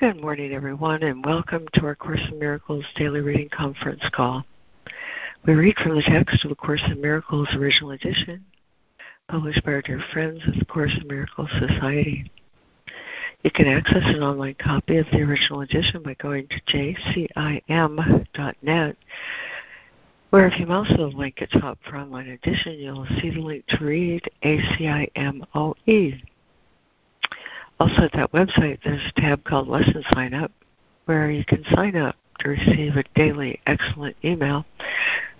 Good morning, everyone, and welcome to our Course in Miracles Daily Reading Conference call. We read from the text of the Course in Miracles Original Edition, published by our dear friends of the Course in Miracles Society. You can access an online copy of the original edition by going to jcim.net, where if you mouse the link at top for online edition, you'll see the link to read ACIMOE also, at that website, there's a tab called Lesson Sign Up where you can sign up to receive a daily excellent email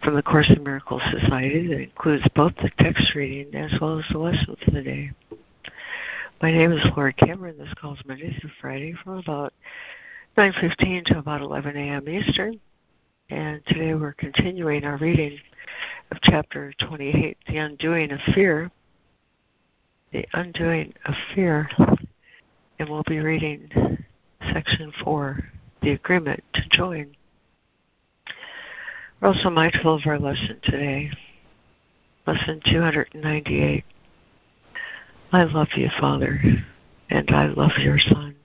from the Course in Miracles Society that includes both the text reading as well as the lesson for the day. My name is Laurie Cameron. This call is Monday through Friday from about 9.15 to about 11 a.m. Eastern. And today we're continuing our reading of Chapter 28, The Undoing of Fear. The Undoing of Fear and we'll be reading section four, the agreement to join. We're also mindful of our lesson today, lesson 298. I love you, Father, and I love your Son.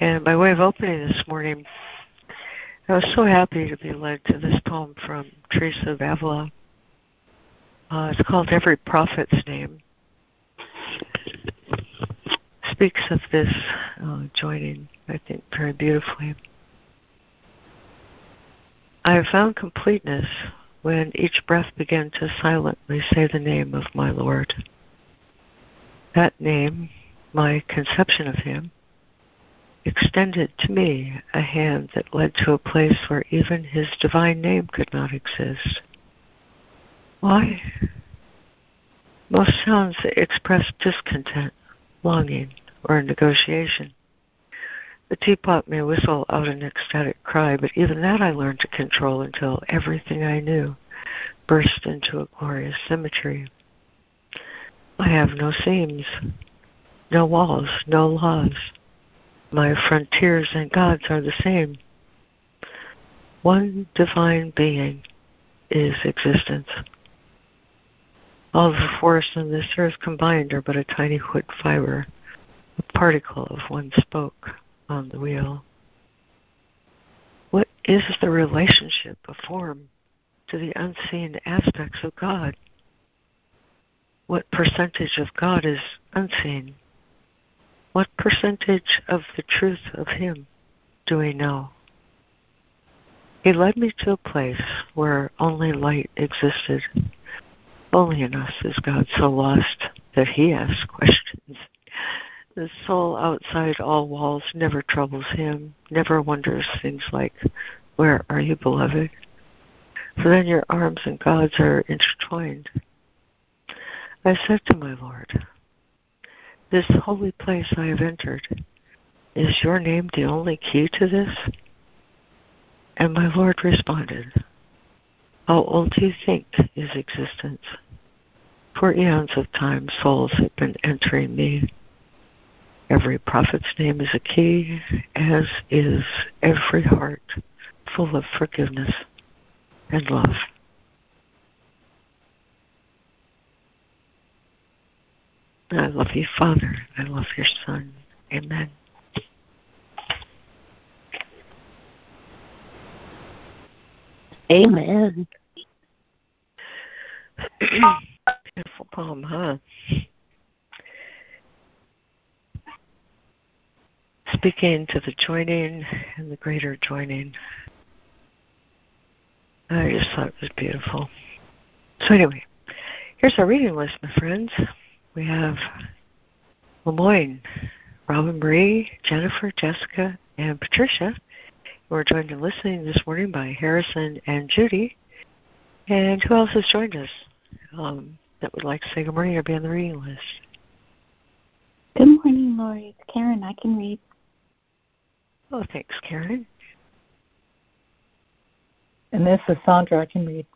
And by way of opening this morning, I was so happy to be led to this poem from Teresa of Avila. Uh, it's called Every Prophet's Name speaks of this uh, joining, I think, very beautifully. I have found completeness when each breath began to silently say the name of my Lord. That name, my conception of Him, extended to me a hand that led to a place where even His divine name could not exist. Why? Most sounds express discontent, longing, or negotiation. The teapot may whistle out an ecstatic cry, but even that I learned to control until everything I knew burst into a glorious symmetry. I have no seams, no walls, no laws. My frontiers and God's are the same. One divine being is existence. All the force on this earth combined are but a tiny wood fiber a particle of one spoke on the wheel. What is the relationship of form to the unseen aspects of God? What percentage of God is unseen? What percentage of the truth of Him do we know? He led me to a place where only light existed. Only in us is God so lost that He asks questions the soul outside all walls never troubles him, never wonders things like, Where are you, beloved? For then your arms and God's are intertwined. I said to my Lord, This holy place I have entered, is your name the only key to this? And my Lord responded, How old do you think is existence? For eons of time, souls have been entering me Every prophet's name is a key, as is every heart full of forgiveness and love. I love you, Father. I love your Son. Amen. Amen. Beautiful poem, huh? speaking to the joining and the greater joining. I just thought it was beautiful. So, anyway, here's our reading list, my friends. We have Lemoyne, Robin Marie, Jennifer, Jessica, and Patricia. We're joined in listening this morning by Harrison and Judy. And who else has joined us um, that would like to say good morning or be on the reading list? Good morning, Laurie. It's Karen. I can read. Oh, thanks, Karen. And this is Sandra. I can read.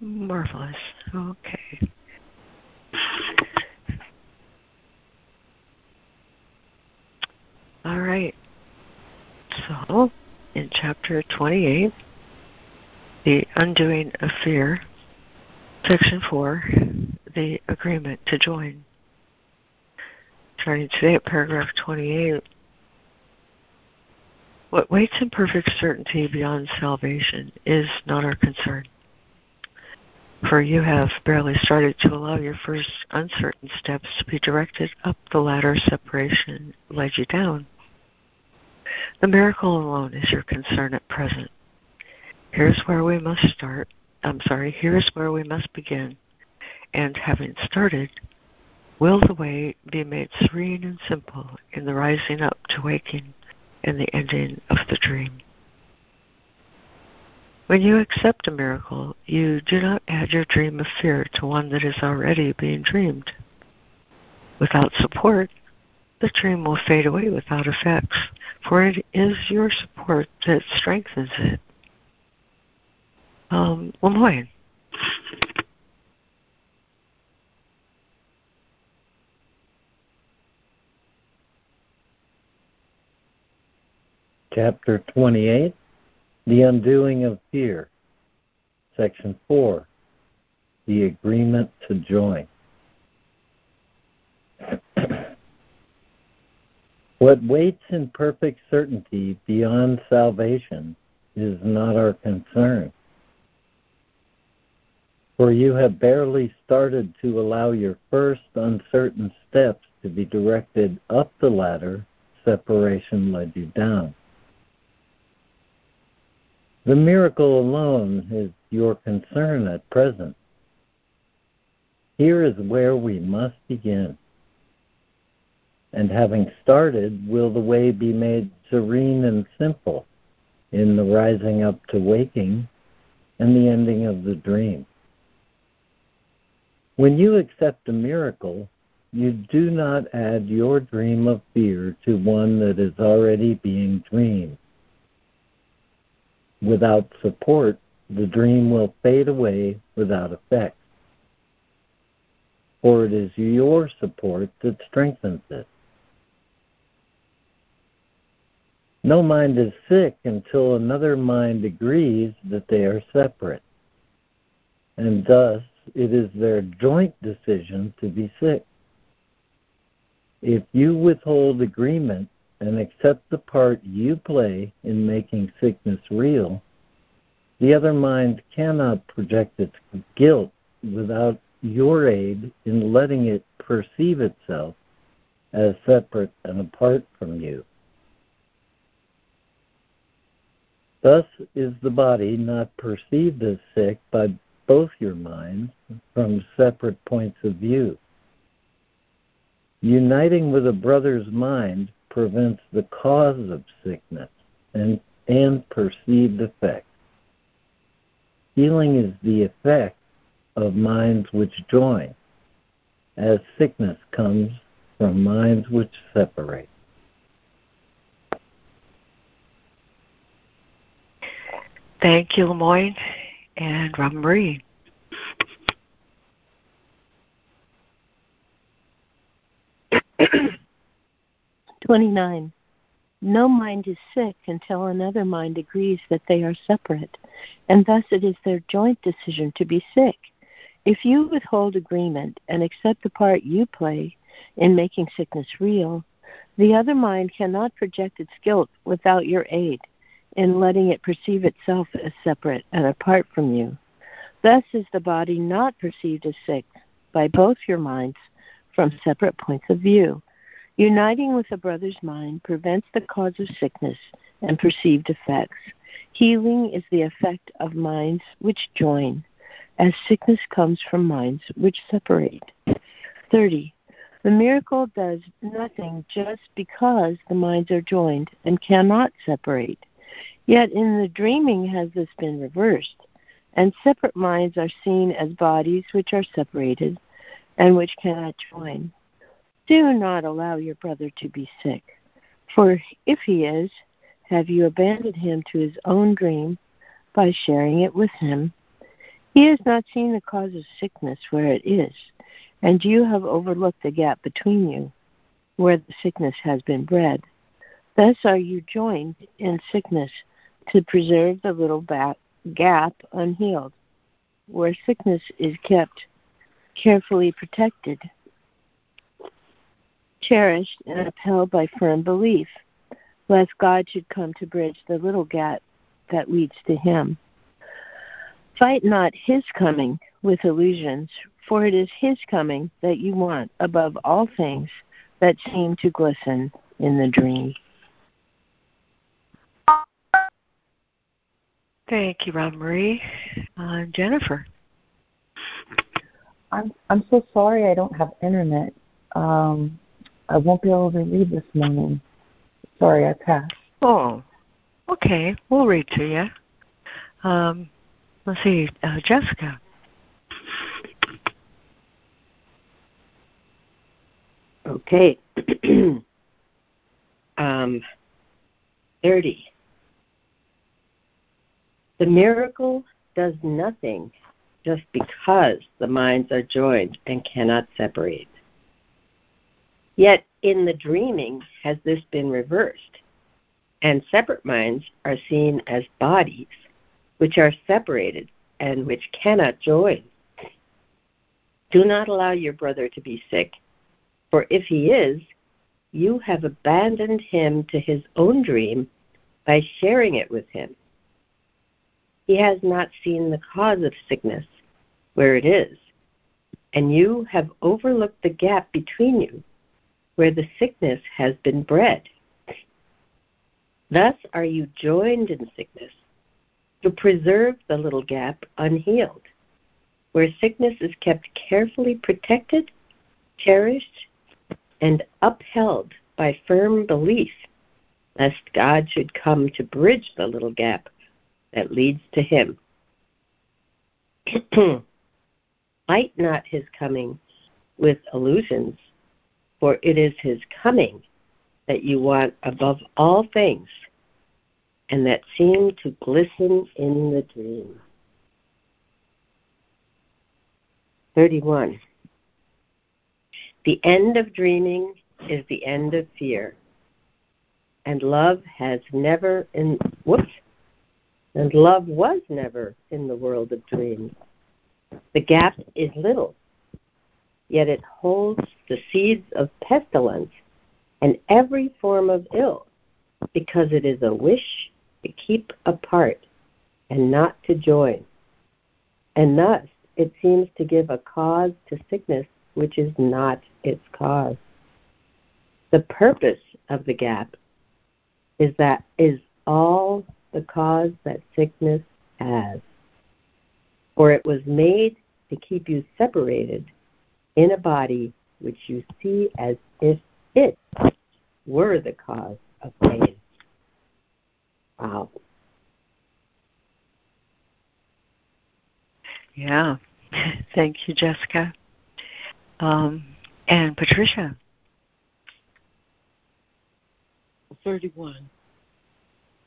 Marvelous. Okay. All right. So, in chapter 28, The Undoing of Fear, section 4, the agreement to join. starting today at paragraph 28. What waits in perfect certainty beyond salvation is not our concern. For you have barely started to allow your first uncertain steps to be directed up the ladder separation led you down. The miracle alone is your concern at present. Here's where we must start. I'm sorry, here's where we must begin. And having started, will the way be made serene and simple in the rising up to waking and the ending of the dream. When you accept a miracle, you do not add your dream of fear to one that is already being dreamed. Without support, the dream will fade away without effects, for it is your support that strengthens it. Um, Lemoyne. Chapter 28 The Undoing of Fear. Section 4 The Agreement to Join. what waits in perfect certainty beyond salvation is not our concern. For you have barely started to allow your first uncertain steps to be directed up the ladder separation led you down. The miracle alone is your concern at present. Here is where we must begin. And having started, will the way be made serene and simple in the rising up to waking and the ending of the dream. When you accept a miracle, you do not add your dream of fear to one that is already being dreamed. Without support, the dream will fade away without effect. For it is your support that strengthens it. No mind is sick until another mind agrees that they are separate. And thus, it is their joint decision to be sick. If you withhold agreement, and accept the part you play in making sickness real, the other mind cannot project its guilt without your aid in letting it perceive itself as separate and apart from you. Thus is the body not perceived as sick by both your minds from separate points of view. Uniting with a brother's mind prevents the cause of sickness and, and perceived effect. Healing is the effect of minds which join, as sickness comes from minds which separate. Thank you, Lemoyne and Rob Marie. 29. No mind is sick until another mind agrees that they are separate, and thus it is their joint decision to be sick. If you withhold agreement and accept the part you play in making sickness real, the other mind cannot project its guilt without your aid in letting it perceive itself as separate and apart from you. Thus is the body not perceived as sick by both your minds from separate points of view. Uniting with a brother's mind prevents the cause of sickness and perceived effects. Healing is the effect of minds which join, as sickness comes from minds which separate. 30. The miracle does nothing just because the minds are joined and cannot separate. Yet in the dreaming has this been reversed, and separate minds are seen as bodies which are separated and which cannot join. Do not allow your brother to be sick. For if he is, have you abandoned him to his own dream by sharing it with him? He has not seen the cause of sickness where it is, and you have overlooked the gap between you, where the sickness has been bred. Thus are you joined in sickness to preserve the little gap unhealed, where sickness is kept carefully protected cherished and upheld by firm belief, lest God should come to bridge the little gap that leads to Him. Fight not His coming with illusions, for it is His coming that you want above all things that seem to glisten in the dream. Thank you, Rob Marie. Uh, Jennifer. I'm I'm so sorry I don't have internet. Um, I won't be able to read this morning. Sorry, I passed. Oh, okay. We'll read to you. Um, let's see, uh, Jessica. Okay. um, 30. The miracle does nothing just because the minds are joined and cannot separate. Yet in the dreaming has this been reversed, and separate minds are seen as bodies which are separated and which cannot join. Do not allow your brother to be sick, for if he is, you have abandoned him to his own dream by sharing it with him. He has not seen the cause of sickness, where it is, and you have overlooked the gap between you, where the sickness has been bred. Thus are you joined in sickness, to preserve the little gap unhealed, where sickness is kept carefully protected, cherished, and upheld by firm belief, lest God should come to bridge the little gap that leads to him. Fight not his coming with illusions, for it is his coming that you want above all things, and that seem to glisten in the dream. 31. The end of dreaming is the end of fear, and love has never in whoops and love was never in the world of dreams. The gap is little, yet it holds the seeds of pestilence and every form of ill, because it is a wish to keep apart and not to join. And thus it seems to give a cause to sickness which is not its cause. The purpose of the gap is that is all the cause that sickness has. For it was made to keep you separated in a body which you see as if it were the cause of pain. Wow. Yeah. Thank you, Jessica. Um, and Patricia. 31.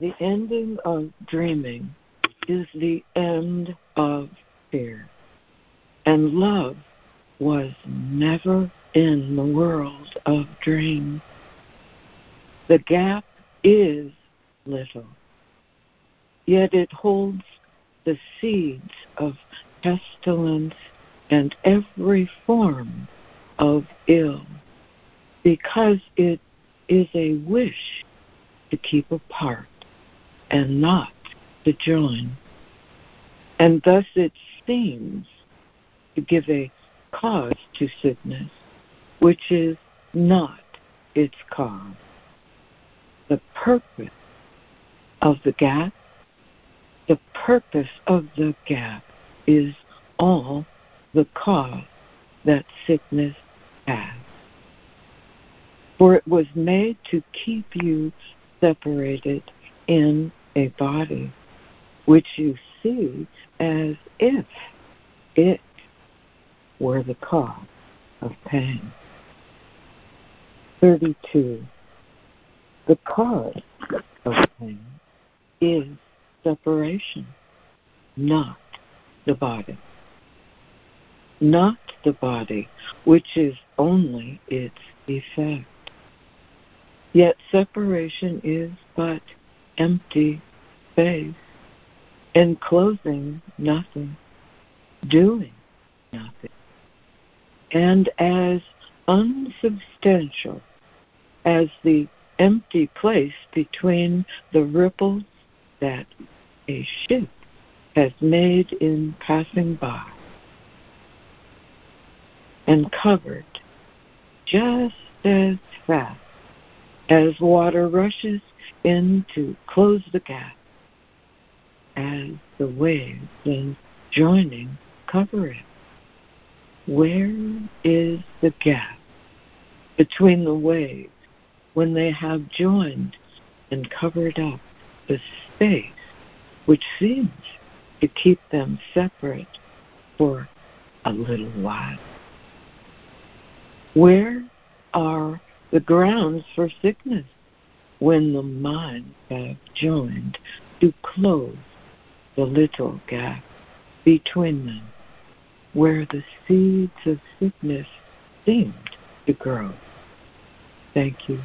The ending of dreaming is the end of fear. And love was never in the world of dreams. The gap is little, yet it holds the seeds of pestilence and every form of ill, because it is a wish to keep apart and not to join. And thus it seems to give a cause to sickness, which is not its cause. The purpose of the gap, the purpose of the gap is all the cause that sickness has. For it was made to keep you separated in a body which you see as if it were the cause of pain. 32. The cause of pain is separation, not the body. Not the body, which is only its effect. Yet separation is but empty space, enclosing nothing, doing nothing. And as unsubstantial as the empty place between the ripples that a ship has made in passing by and covered just as fast as water rushes in to close the gap as the waves in joining cover it. Where is the gap between the waves when they have joined and covered up the space which seems to keep them separate for a little while? Where are the grounds for sickness when the minds have joined to close the little gap between them where the seeds of sickness seemed to grow. Thank you.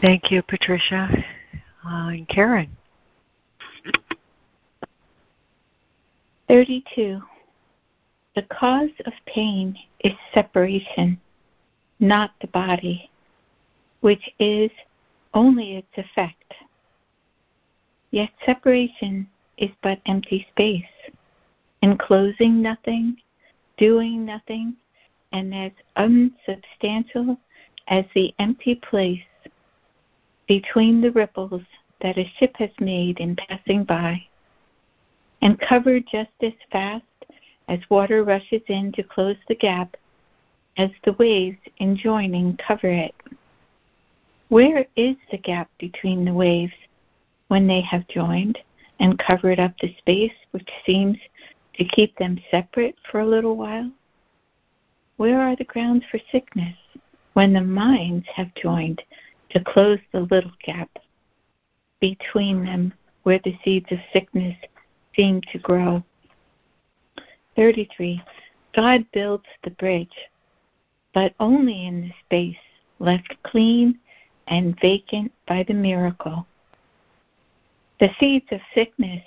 Thank you, Patricia. Uh, and Karen. 32. The cause of pain is separation, not the body, which is only its effect. Yet separation is but empty space, enclosing nothing, doing nothing, and as unsubstantial as the empty place between the ripples that a ship has made in passing by, and covered just as fast as water rushes in to close the gap as the waves in joining cover it. Where is the gap between the waves when they have joined and covered up the space which seems to keep them separate for a little while? Where are the grounds for sickness when the minds have joined to close the little gap between them where the seeds of sickness seem to grow? 33. God builds the bridge, but only in the space left clean and vacant by the miracle. The seeds of sickness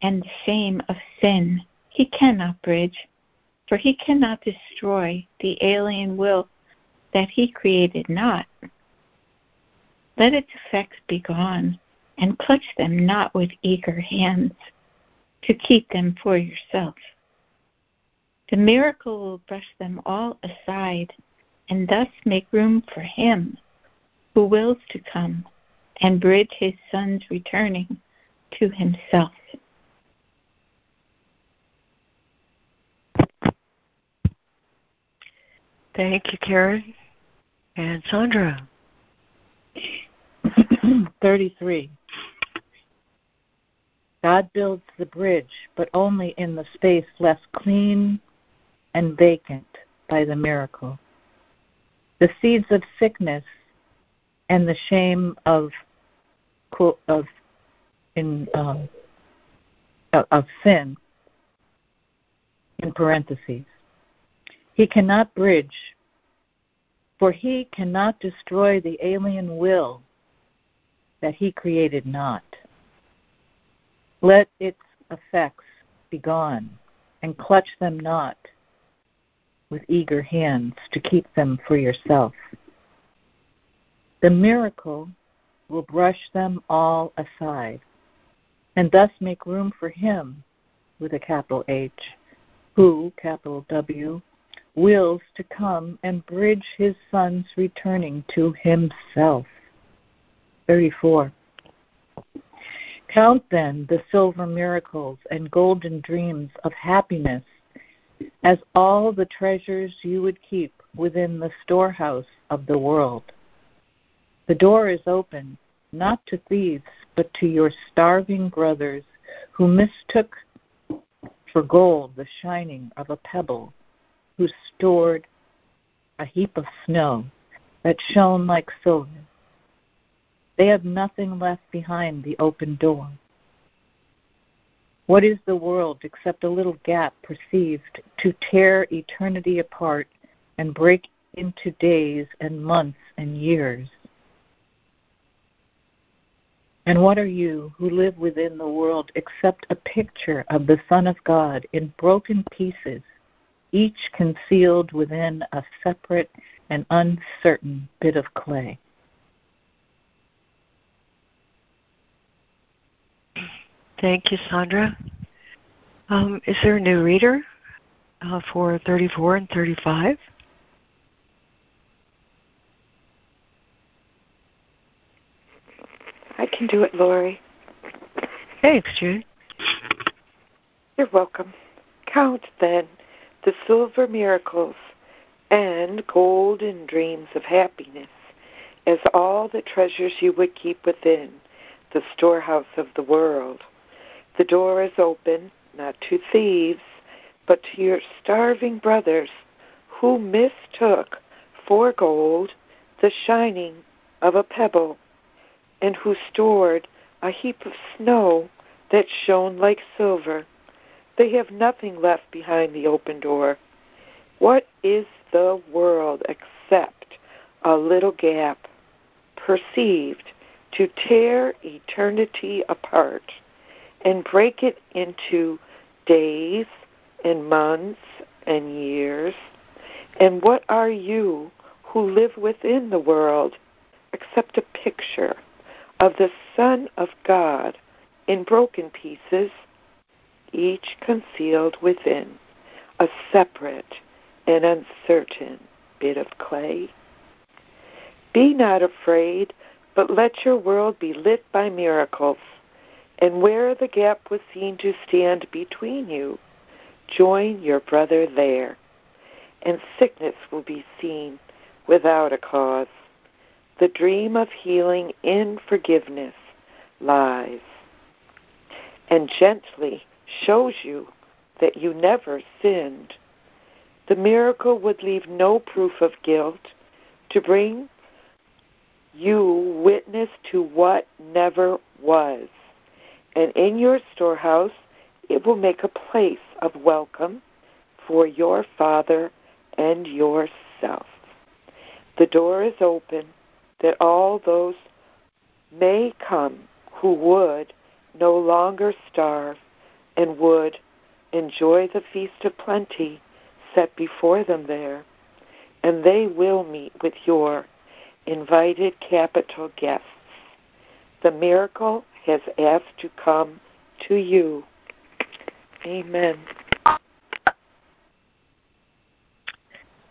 and the shame of sin he cannot bridge, for he cannot destroy the alien will that he created not. Let its effects be gone, and clutch them not with eager hands, to keep them for yourself. The miracle will brush them all aside and thus make room for him who wills to come and bridge his son's returning to himself. Thank you, Karen. And Sandra. 33. God builds the bridge, but only in the space left clean and vacant by the miracle. The seeds of sickness and the shame of of in um, of sin in parentheses. He cannot bridge, for he cannot destroy the alien will that he created not. Let its effects be gone, and clutch them not with eager hands to keep them for yourself. The miracle will brush them all aside and thus make room for him with a capital H, who, capital W, wills to come and bridge his son's returning to himself. 34. Count then the silver miracles and golden dreams of happiness as all the treasures you would keep within the storehouse of the world. The door is open, not to thieves, but to your starving brothers who mistook for gold the shining of a pebble, who stored a heap of snow that shone like silver. They have nothing left behind the open door. What is the world except a little gap perceived to tear eternity apart and break into days and months and years? And what are you who live within the world except a picture of the Son of God in broken pieces, each concealed within a separate and uncertain bit of clay. Thank you, Sandra. Um, is there a new reader uh, for 34 and 35? I can do it, Laurie. Thanks, Jude. You're welcome. Count then the silver miracles and golden dreams of happiness as all the treasures you would keep within the storehouse of the world. The door is open, not to thieves, but to your starving brothers who mistook for gold the shining of a pebble, and who stored a heap of snow that shone like silver. They have nothing left behind the open door. What is the world except a little gap perceived to tear eternity apart and break it into days and months and years? And what are you who live within the world except a picture of the Son of God in broken pieces each concealed within a separate and uncertain bit of clay. Be not afraid, but let your world be lit by miracles. And where the gap was seen to stand between you, join your brother there. And sickness will be seen without a cause. The dream of healing in forgiveness lies. And gently shows you that you never sinned. The miracle would leave no proof of guilt to bring you witness to what never was. And in your storehouse, it will make a place of welcome for your Father and yourself. The door is open that all those may come who would no longer starve and would enjoy the feast of plenty set before them there, and they will meet with your invited capital guests. The miracle has asked to come to you. Amen.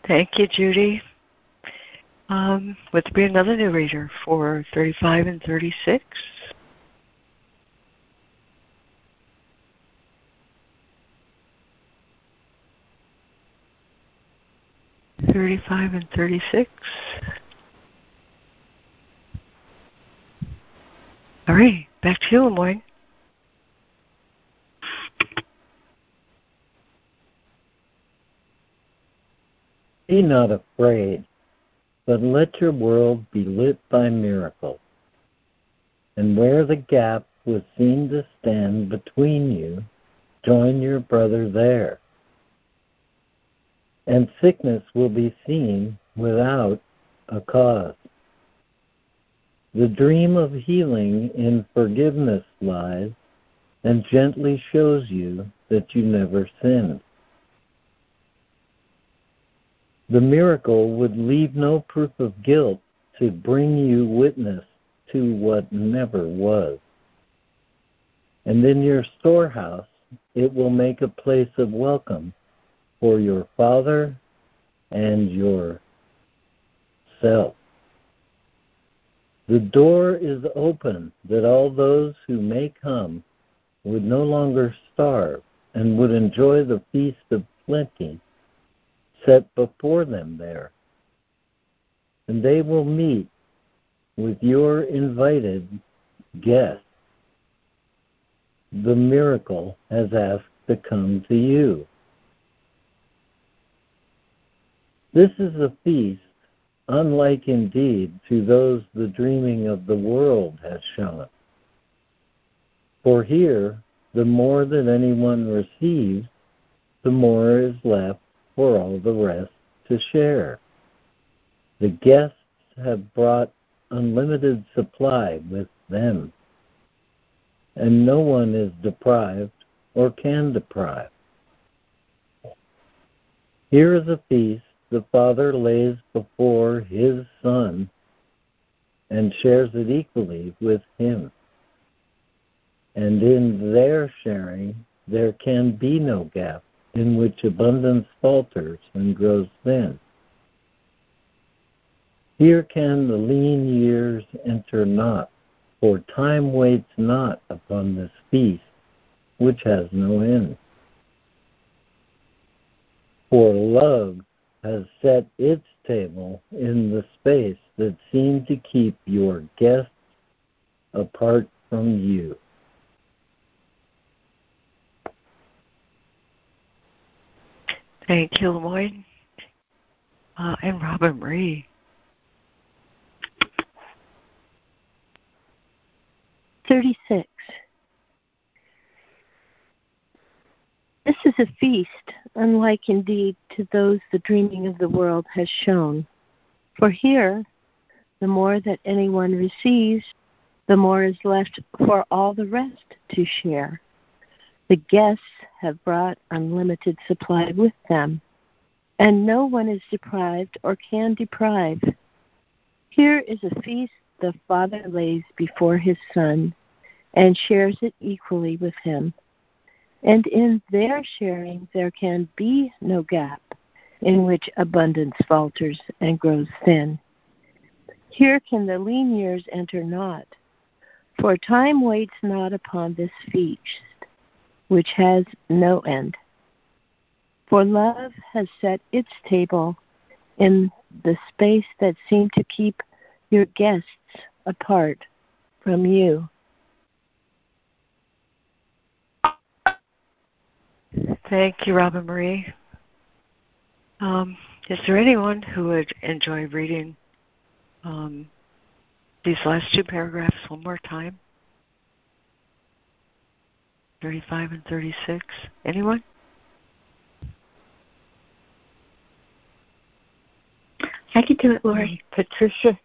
Thank you, Judy. Um, there be another new reader for 35 and 36? 35 and 36. All right, back to you, Lemoyne. Be not afraid, but let your world be lit by miracles. And where the gap was seen to stand between you, join your brother there and sickness will be seen without a cause. The dream of healing in forgiveness lies and gently shows you that you never sinned. The miracle would leave no proof of guilt to bring you witness to what never was. And in your storehouse, it will make a place of welcome for your Father and yourself. The door is open that all those who may come would no longer starve and would enjoy the feast of plenty set before them there. And they will meet with your invited guests. The miracle has asked to come to you. This is a feast unlike indeed to those the dreaming of the world has shown. For here, the more that anyone receives, the more is left for all the rest to share. The guests have brought unlimited supply with them, and no one is deprived or can deprive. Here is a feast the Father lays before his Son and shares it equally with him. And in their sharing, there can be no gap in which abundance falters and grows thin. Here can the lean years enter not, for time waits not upon this feast, which has no end. For love has set its table in the space that seemed to keep your guests apart from you. Thank you, Lloyd. Uh, and Robin Marie. 36. This is a feast, unlike indeed to those the dreaming of the world has shown. For here, the more that anyone receives, the more is left for all the rest to share. The guests have brought unlimited supply with them, and no one is deprived or can deprive. Here is a feast the Father lays before his Son and shares it equally with him. And in their sharing, there can be no gap in which abundance falters and grows thin. Here can the lean years enter not, for time waits not upon this feast, which has no end. For love has set its table in the space that seemed to keep your guests apart from you. Thank you, Robin Marie. Um, is there anyone who would enjoy reading um, these last two paragraphs one more time? 35 and 36. Anyone? I could do it, Laurie. Patricia.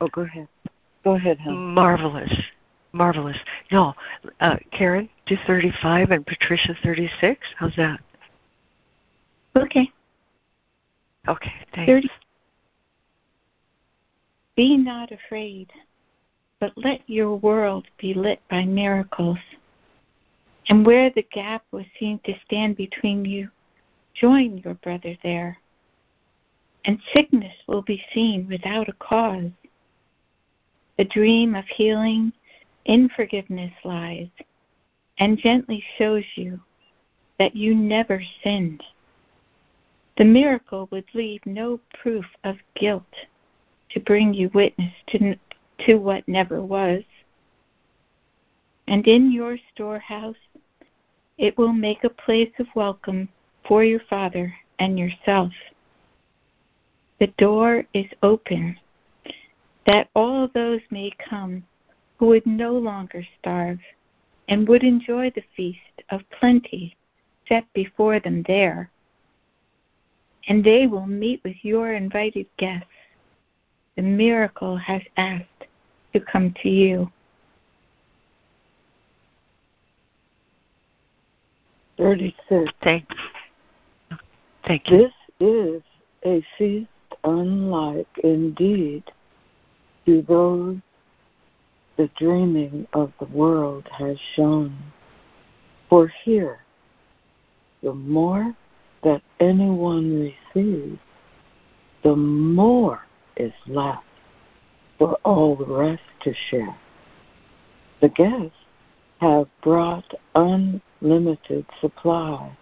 Oh, go ahead. Go ahead, hon. Marvelous. Marvelous. No, uh, Karen, do 35 and Patricia 36. How's that? Okay. Okay, thanks. 30. Be not afraid, but let your world be lit by miracles. And where the gap was seen to stand between you, join your brother there. And sickness will be seen without a cause. The dream of healing in forgiveness lies and gently shows you that you never sinned. The miracle would leave no proof of guilt to bring you witness to, to what never was. And in your storehouse, it will make a place of welcome for your Father and yourself. The door is open that all those may come who would no longer starve and would enjoy the feast of plenty set before them there. And they will meet with your invited guests. The miracle has asked to come to you. Thirty-six. Thank, you. thank you. This is a feast unlike indeed to those the dreaming of the world has shown. For here, the more that anyone receives, the more is left for all the rest to share. The guests have brought unlimited supply,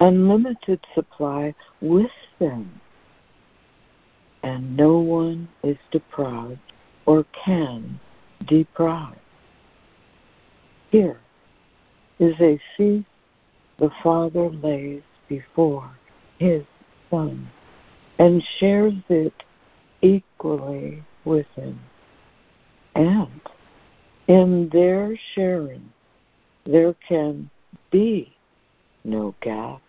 unlimited supply with them, and no one is deprived or can deprived. Here is a feast the Father lays before his Son and shares it equally with him. And in their sharing, there can be no gap.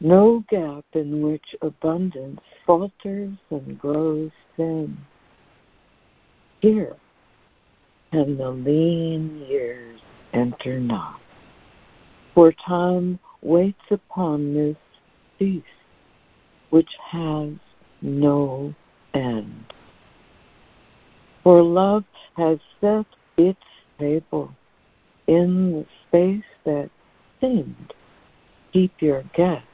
No gap in which abundance falters and grows thin here, and the lean years enter not. For time waits upon this feast, which has no end. For love has set its table in the space that seemed keep your guest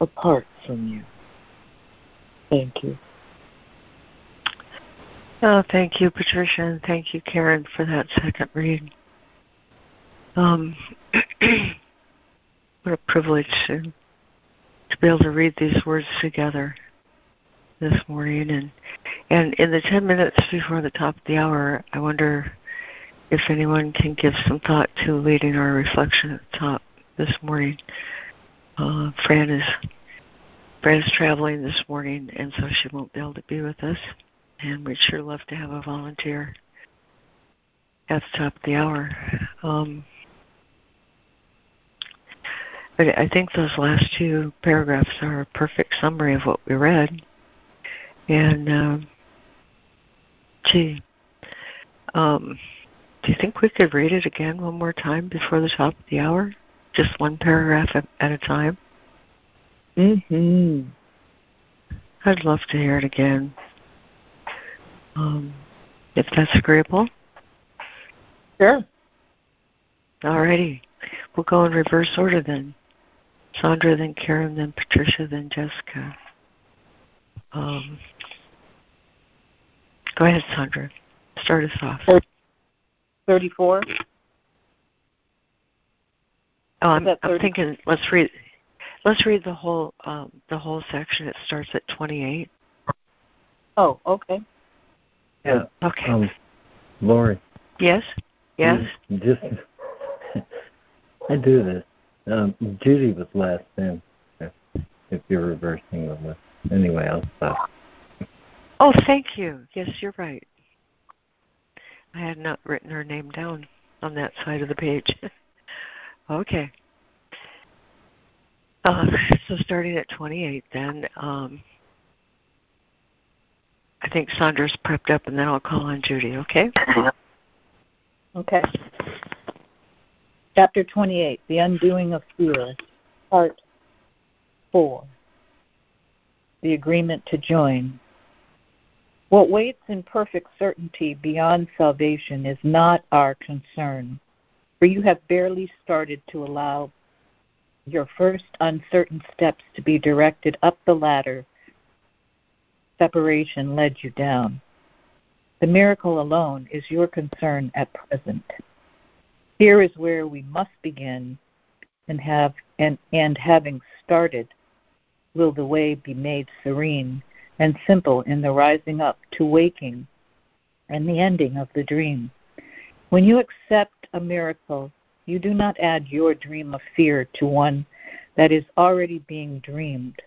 apart from you. Thank you. Oh, thank you, Patricia, and thank you, Karen, for that second read. Um, what a privilege to, to be able to read these words together this morning, and and in the ten minutes before the top of the hour, I wonder if anyone can give some thought to leading our reflection at the top this morning. Uh, Fran is Fran is traveling this morning, and so she won't be able to be with us and we'd sure love to have a volunteer at the top of the hour. Um, but I think those last two paragraphs are a perfect summary of what we read. And, um, gee, um, do you think we could read it again one more time before the top of the hour? Just one paragraph at, at a time? Mm-hmm. I'd love to hear it again um, if that's agreeable. Sure. Alrighty. We'll go in reverse order then. Sandra, then Karen, then Patricia, then Jessica. Um, go ahead, Sandra. Start us off. 34. Oh, I'm, I'm thinking. Let's read. Let's read the whole um, the whole section. It starts at 28. Oh, okay. Yeah. Okay. Um, Laurie. Yes. Yes. Just I do this. Um, Judy was last in. If, if you're reversing the list. Anyway, I'll stop. Oh, thank you. Yes, you're right. I had not written her name down on that side of the page. okay. Uh, so starting at 28, then um, I think Sandra's prepped up, and then I'll call on Judy. Okay. Okay. Chapter 28 The Undoing of Fear, Part 4 The Agreement to Join. What waits in perfect certainty beyond salvation is not our concern, for you have barely started to allow your first uncertain steps to be directed up the ladder separation led you down. The miracle alone is your concern at present. Here is where we must begin and have and, and having started will the way be made serene and simple in the rising up to waking and the ending of the dream. When you accept a miracle, you do not add your dream of fear to one that is already being dreamed.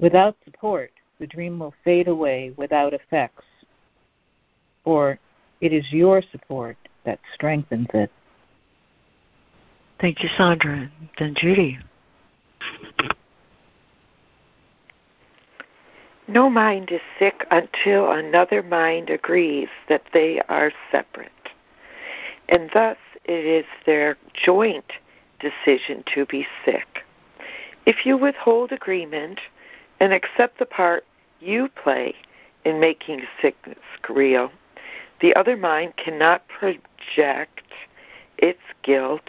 Without support, the dream will fade away without effects, for it is your support that strengthens it. Thank you, Sandra. Then Judy. No mind is sick until another mind agrees that they are separate. And thus it is their joint decision to be sick. If you withhold agreement and accept the part you play in making sickness real. The other mind cannot project its guilt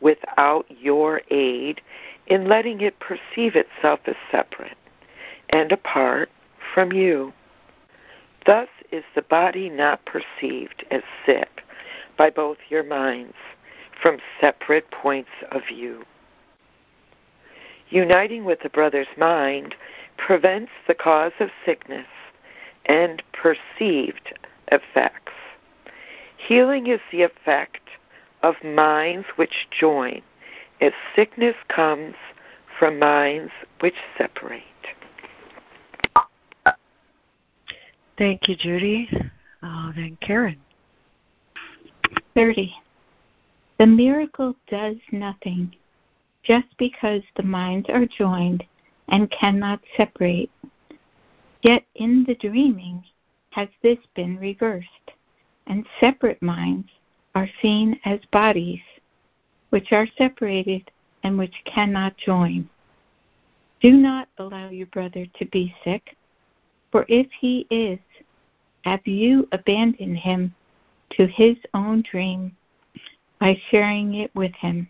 without your aid in letting it perceive itself as separate and apart from you. Thus is the body not perceived as sick by both your minds from separate points of view. Uniting with the brother's mind prevents the cause of sickness and perceived effects. Healing is the effect of minds which join, as sickness comes from minds which separate. Thank you, Judy. Uh, then Karen. 30. The miracle does nothing just because the minds are joined and cannot separate. Yet in the dreaming has this been reversed, and separate minds are seen as bodies, which are separated and which cannot join. Do not allow your brother to be sick, for if he is, have you abandoned him to his own dream by sharing it with him?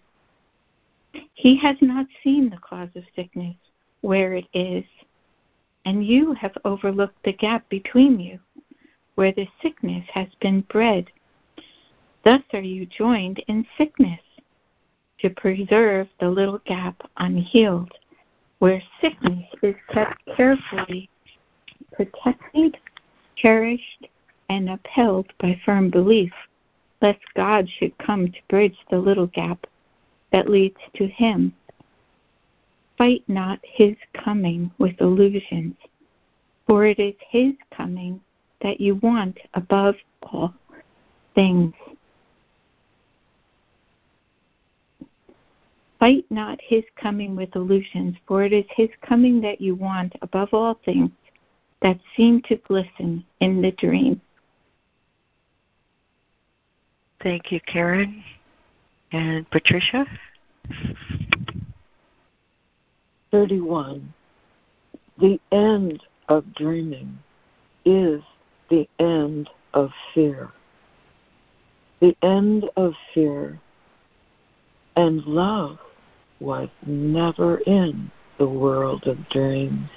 He has not seen the cause of sickness, where it is, and you have overlooked the gap between you, where the sickness has been bred. Thus are you joined in sickness, to preserve the little gap unhealed where sickness is kept carefully protected, cherished, and upheld by firm belief, lest God should come to bridge the little gap that leads to Him. Fight not His coming with illusions, for it is His coming that you want above all things. Fight not his coming with illusions, for it is his coming that you want above all things that seem to glisten in the dream. Thank you, Karen. And Patricia? 31. The end of dreaming is the end of fear. The end of fear and love was never in the world of dreams.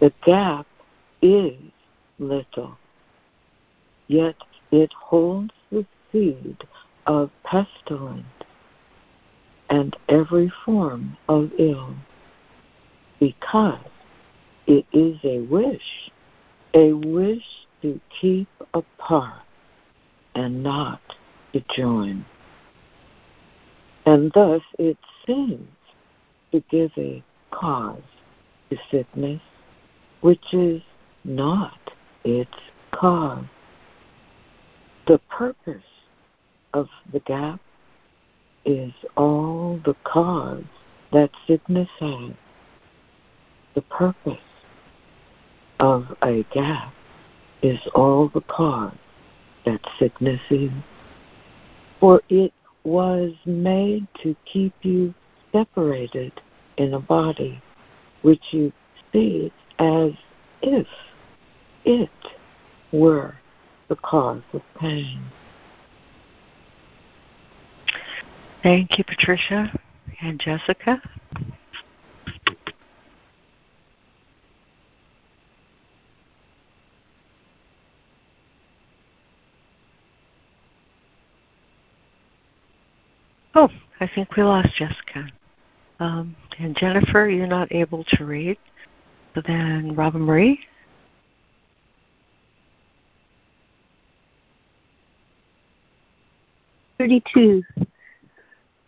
The gap is little, yet it holds the seed of pestilence and every form of ill, because it is a wish, a wish to keep apart and not to join and thus it seems to give a cause to sickness which is not its cause. The purpose of the gap is all the cause that sickness has. The purpose of a gap is all the cause that sickness is. For it was made to keep you separated in a body which you see as if it were the cause of pain. Thank you, Patricia. And Jessica? Oh, I think we lost Jessica. Um, and Jennifer, you're not able to read. Then, Robin Marie. Thirty-two.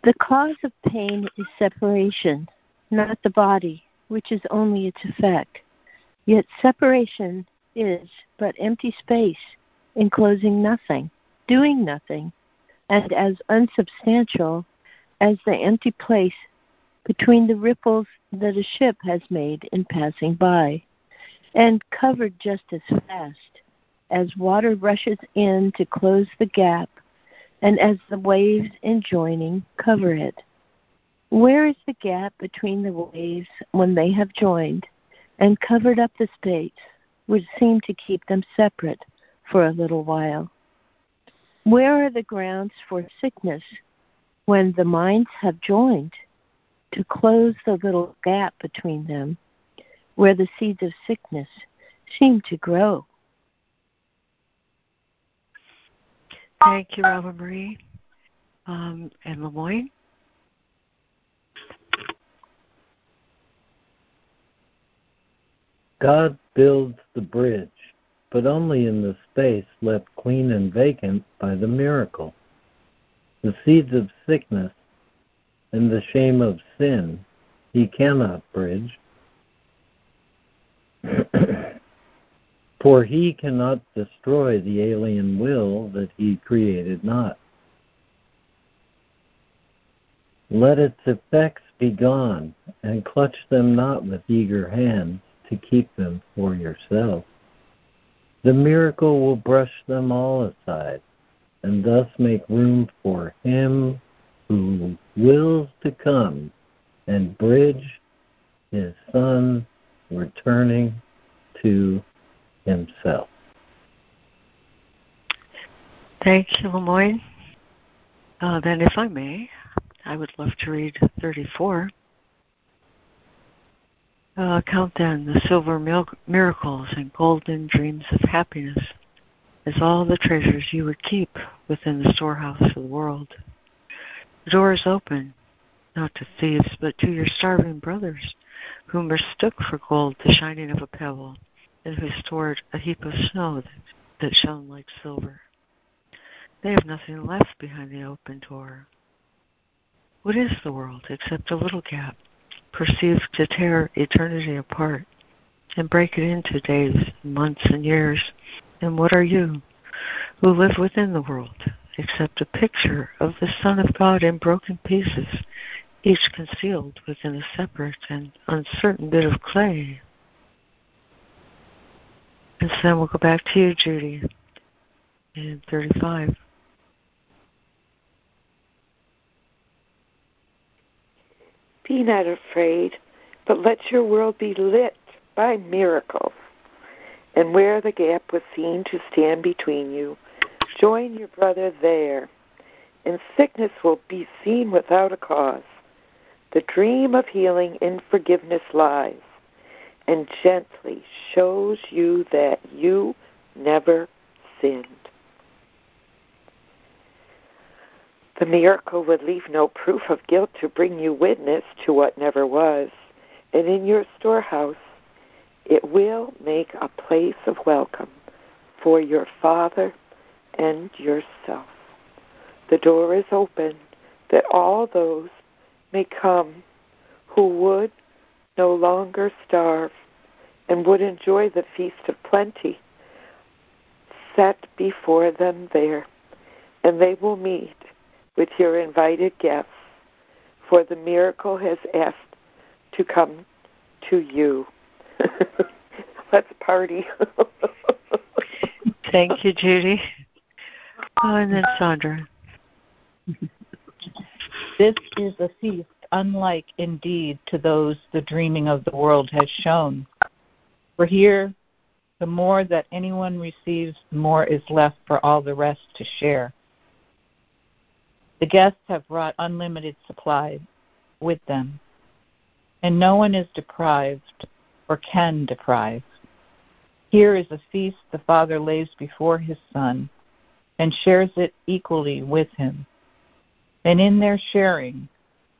The cause of pain is separation, not the body, which is only its effect. Yet separation is but empty space, enclosing nothing, doing nothing, and as unsubstantial as the empty place between the ripples that a ship has made in passing by, and covered just as fast as water rushes in to close the gap, and as the waves in joining cover it. Where is the gap between the waves when they have joined and covered up the space which seemed to keep them separate for a little while? Where are the grounds for sickness when the minds have joined to close the little gap between them where the seeds of sickness seem to grow? Thank you, Robin Marie. Um, and Lemoyne? God builds the bridge but only in the space left clean and vacant by the miracle. The seeds of sickness and the shame of sin he cannot bridge. For he cannot destroy the alien will that he created not. Let its effects be gone, and clutch them not with eager hands to keep them for yourself. The miracle will brush them all aside and thus make room for him who wills to come and bridge his son returning to himself. Thank you, Lemoyne. Uh, then, if I may, I would love to read 34. Uh, count then the silver mil- miracles and golden dreams of happiness as all the treasures you would keep within the storehouse of the world. The door is open, not to thieves, but to your starving brothers, who mistook for gold the shining of a pebble, and who stored a heap of snow that, that shone like silver. They have nothing left behind the open door. What is the world except a little gap, perceived to tear eternity apart and break it into days, months, and years? And what are you, who live within the world, except a picture of the Son of God in broken pieces, each concealed within a separate and uncertain bit of clay? And so then we'll go back to you, Judy, in 35. Be not afraid, but let your world be lit by miracles. And where the gap was seen to stand between you, join your brother there, and sickness will be seen without a cause. The dream of healing in forgiveness lies, and gently shows you that you never sinned. The miracle would leave no proof of guilt to bring you witness to what never was. And in your storehouse, it will make a place of welcome for your Father and yourself. The door is open that all those may come who would no longer starve and would enjoy the feast of plenty set before them there. And they will meet with your invited guests, for the miracle has asked to come to you. Let's party. Thank you, Judy. Oh, and then Sandra. This is a feast unlike indeed to those the dreaming of the world has shown. For here, the more that anyone receives, the more is left for all the rest to share. The guests have brought unlimited supply with them, and no one is deprived or can deprive. Here is a feast the Father lays before his Son and shares it equally with him. And in their sharing,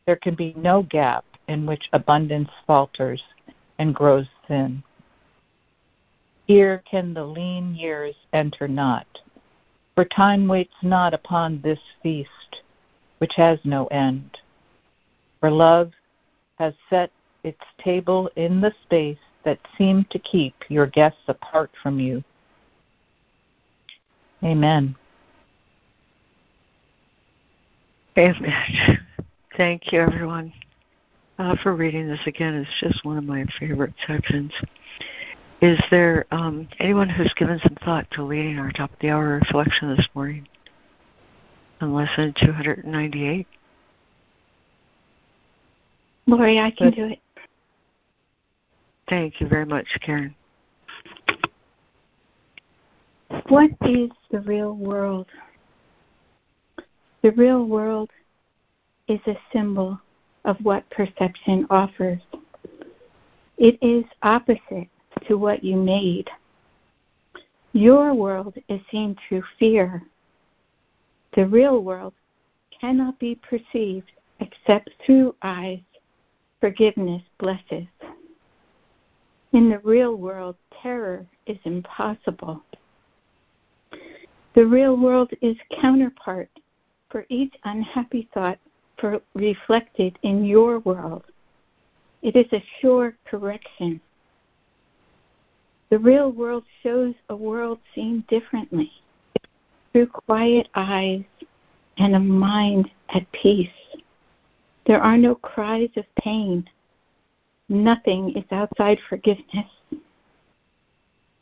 there can be no gap in which abundance falters and grows thin. Here can the lean years enter not, for time waits not upon this feast, which has no end. For love has set its table in the space that seemed to keep your guests apart from you. Amen. Amen. Thank you, everyone, uh, for reading this again. It's just one of my favorite sections. Is there um, anyone who's given some thought to leading our top of the hour reflection this morning? on lesson 298? Laurie, I can do it. Thank you very much, Karen. What is the real world? The real world is a symbol of what perception offers. It is opposite to what you made. Your world is seen through fear the real world cannot be perceived except through eyes forgiveness blesses. In the real world, terror is impossible. The real world is counterpart for each unhappy thought for reflected in your world. It is a sure correction. The real world shows a world seen differently through quiet eyes and a mind at peace. There are no cries of pain. Nothing is outside forgiveness.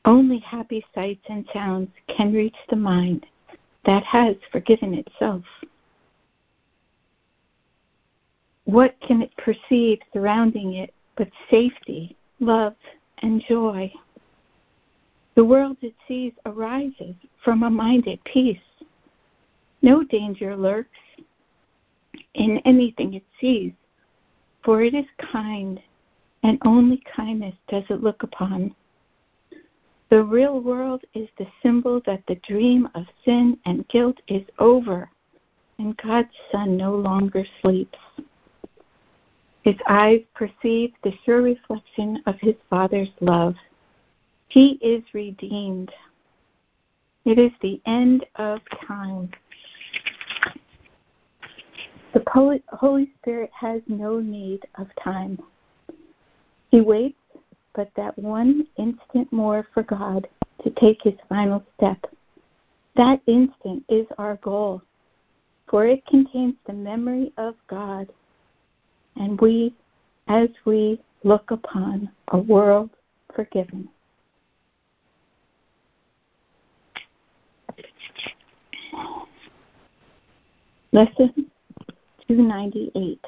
Only happy sights and sounds can reach the mind that has forgiven itself. What can it perceive surrounding it but safety, love, and joy? The world it sees arises from a mind at peace. No danger lurks in anything it sees, for it is kind, and only kindness does it look upon. The real world is the symbol that the dream of sin and guilt is over, and God's Son no longer sleeps. His eyes perceive the sure reflection of his Father's love. He is redeemed. It is the end of time. The Holy Spirit has no need of time. He waits but that one instant more for God to take his final step. That instant is our goal, for it contains the memory of God, and we, as we look upon a world forgiven. Lesson 298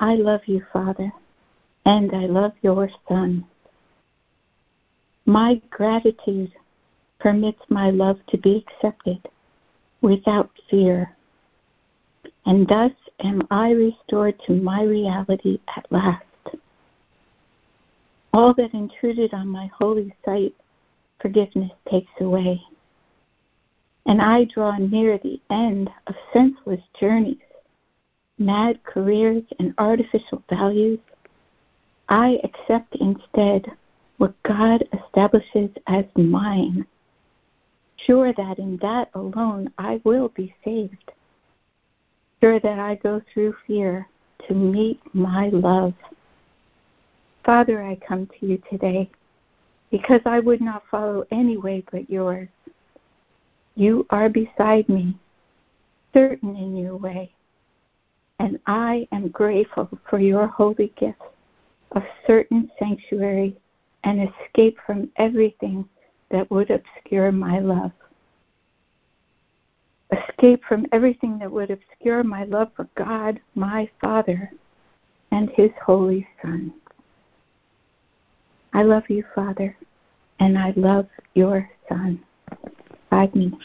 I love you, Father and I love your Son. My gratitude permits my love to be accepted without fear, and thus am I restored to my reality at last. All that intruded on my holy sight, forgiveness takes away, and I draw near the end of senseless journeys, mad careers, and artificial values. I accept instead what God establishes as mine, sure that in that alone I will be saved, sure that I go through fear to meet my love. Father, I come to you today because I would not follow any way but yours. You are beside me, certain in your way, and I am grateful for your holy gift of certain sanctuary and escape from everything that would obscure my love. Escape from everything that would obscure my love for God, my Father, and His Holy Son. I love you, Father, and I love your Son. Five minutes.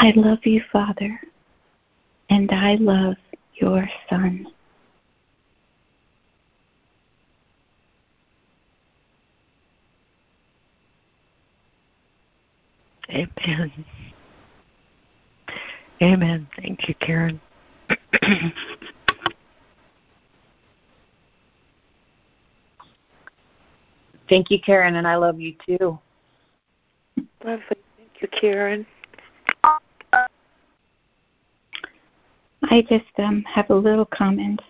I love you, Father, and I love your Son. Amen. Amen. Thank you, Karen. Thank you, Karen, and I love you too. Lovely. Thank you, Karen. I just um, have a little comment.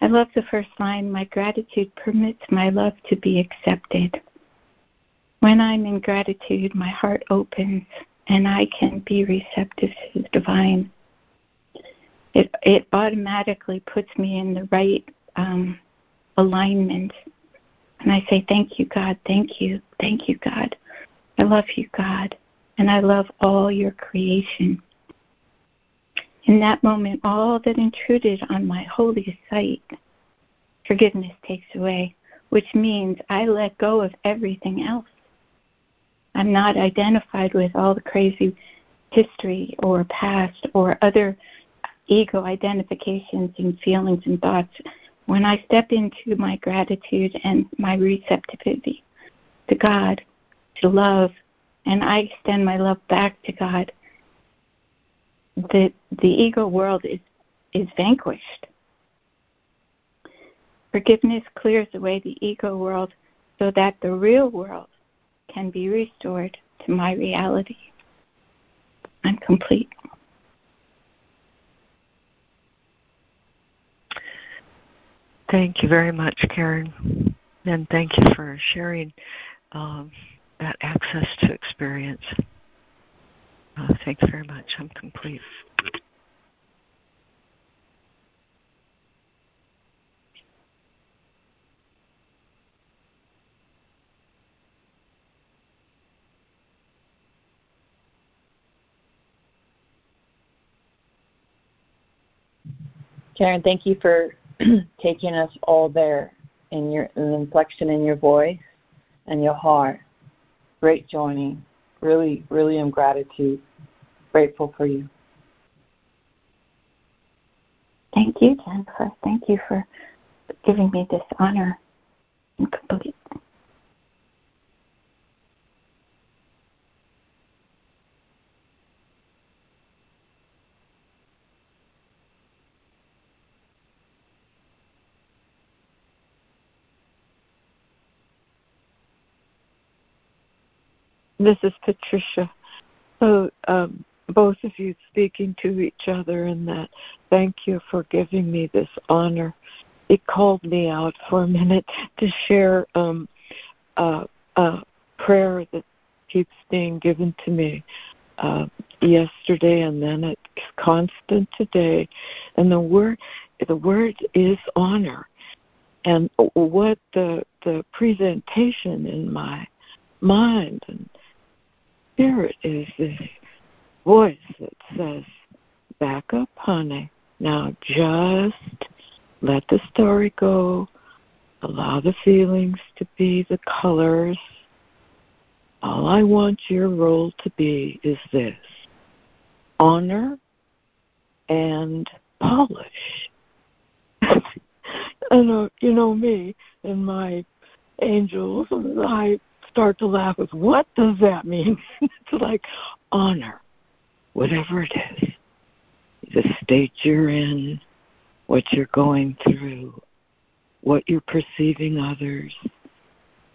I love the first line My gratitude permits my love to be accepted. When I'm in gratitude, my heart opens and I can be receptive to the divine. It, it automatically puts me in the right um, alignment. And I say, Thank you, God. Thank you. Thank you, God. I love you, God. And I love all your creation. In that moment, all that intruded on my holy sight, forgiveness takes away, which means I let go of everything else. I'm not identified with all the crazy history or past or other ego identifications and feelings and thoughts. When I step into my gratitude and my receptivity to God, to love, and I extend my love back to God, the the ego world is is vanquished. Forgiveness clears away the ego world so that the real world can be restored to my reality. I'm complete. Thank you very much, Karen. And thank you for sharing um, that access to experience. Uh, thanks very much. I'm complete. Karen, thank you for taking us all there in your in inflection in your voice and your heart. Great joining. Really, really am gratitude. Grateful for you. Thank you, Jennifer. Thank you for giving me this honor. I'm complete. This is Patricia. So, um, both of you speaking to each other in that, thank you for giving me this honor. It called me out for a minute to share um, uh, a prayer that keeps being given to me uh, yesterday, and then it's constant today. And the word, the word is honor. And what the the presentation in my mind and spirit is this voice that says, Back up, honey. Now just let the story go. Allow the feelings to be the colors. All I want your role to be is this honor and polish. and uh, you know me and my angels, I start to laugh with what does that mean? it's like honor, whatever it is, the state you're in, what you're going through, what you're perceiving others,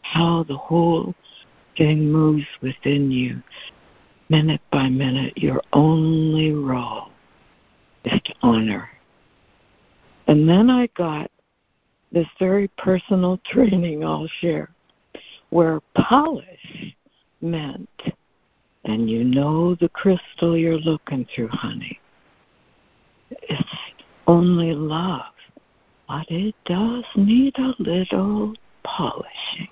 how the whole thing moves within you, minute by minute. Your only role is to honor. And then I got this very personal training I'll share where polish meant, and you know the crystal you're looking through, honey. It's only love, but it does need a little polishing.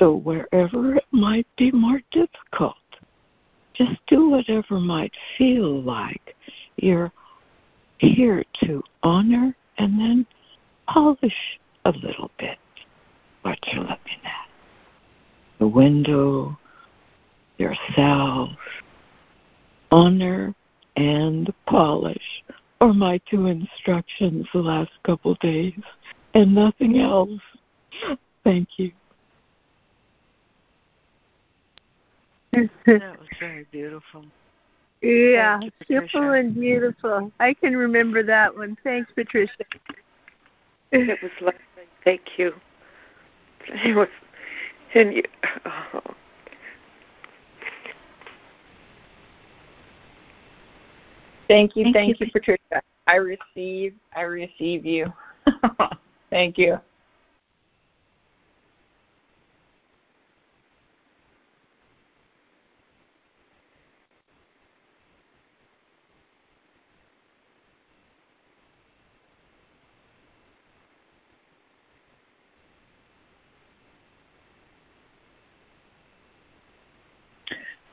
So wherever it might be more difficult, just do whatever might feel like you're here to honor and then polish a little bit what you're looking at. The window, yourself, Honor and polish are my two instructions the last couple days, and nothing else. Thank you. that was very beautiful. Yeah, you, simple and beautiful. I can remember that one. Thanks, Patricia. It was lovely. Thank you. It was, and you. Oh. Thank you, Thank thank, you. you, Patricia. I receive, I receive you. thank you.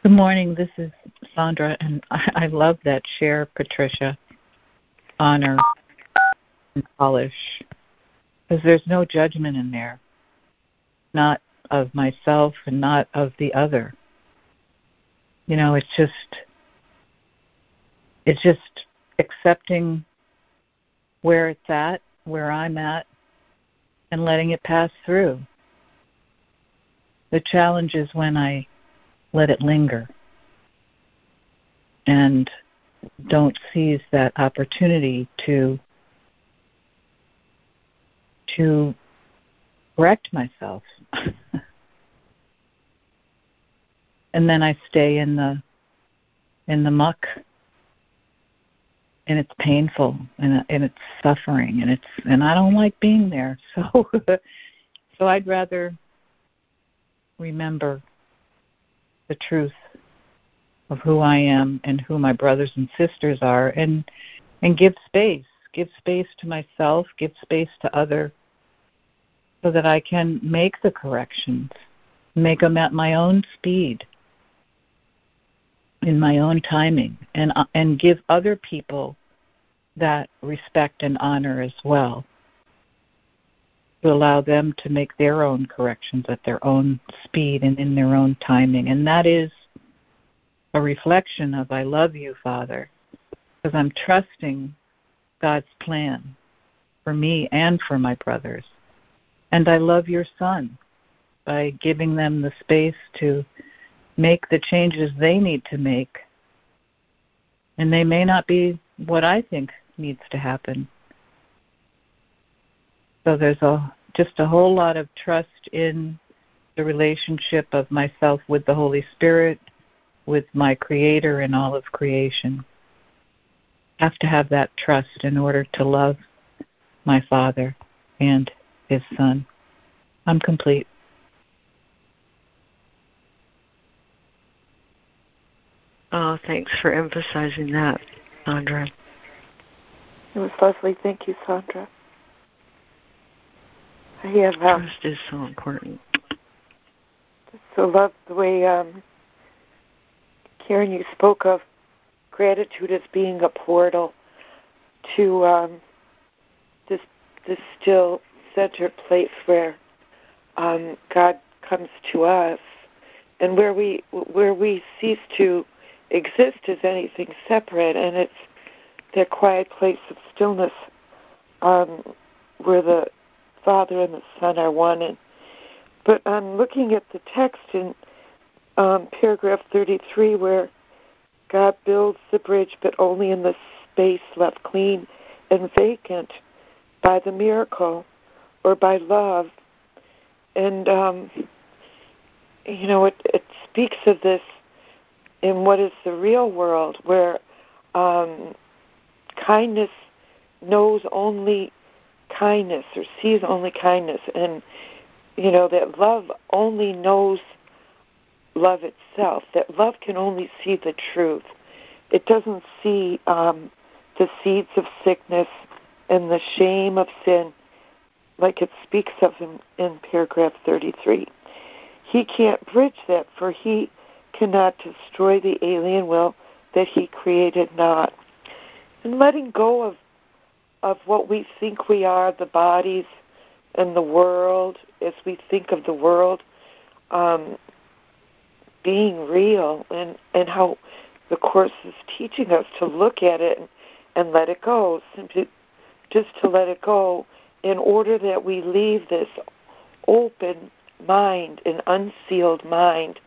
Good morning. This is Sandra, and I, I love that share, Patricia. Honor and polish, because there's no judgment in there, not of myself and not of the other. You know, it's just it's just accepting where it's at, where I'm at, and letting it pass through. The challenge is when I let it linger and don't seize that opportunity to to correct myself. And then i stay in the in the muck. And it's painful and and it's suffering and it's and i don't like being there. So so i'd rather remember the truth of who I am and who my brothers and sisters are and and give space give space to myself give space to other so that I can make the corrections make them at my own speed in my own timing and uh, and give other people that respect and honor as well to allow them to make their own corrections at their own speed and in their own timing. And that is a reflection of I love you, Father, because I'm trusting God's plan for me and for my brothers. And I love your Son by giving them the space to make the changes they need to make. And they may not be what I think needs to happen, so there's a just a whole lot of trust in the relationship of myself with the Holy Spirit, with my Creator and all of creation. I have to have that trust in order to love my Father and His Son. I'm complete. Oh, thanks for emphasizing that, Sandra. It was lovely. Thank you, Sandra. Have um, Trust is so important. so love the way um, Karen you spoke of gratitude as being a portal to um, this this still center place where um, God comes to us, and where we where we cease to exist as anything separate, and it's that quiet place of stillness um, where the Father and the Son are one. And, but I'm looking at the text in um, paragraph 33 where God builds the bridge, but only in the space left clean and vacant by the miracle or by love. And, um, you know, it, it speaks of this in what is the real world where um, kindness knows only kindness or sees only kindness. And you know that love only knows love itself. That love can only see the truth. It doesn't see um the seeds of sickness and the shame of sin like it speaks of in, in paragraph 33 he can't bridge that for he cannot destroy the alien will that he created not. And letting go of of what we think we are, the bodies and the world, as we think of the world, um, being real and and how the course is teaching us to look at it and, and let it go simply just to let it go in order that we leave this open mind an unsealed mind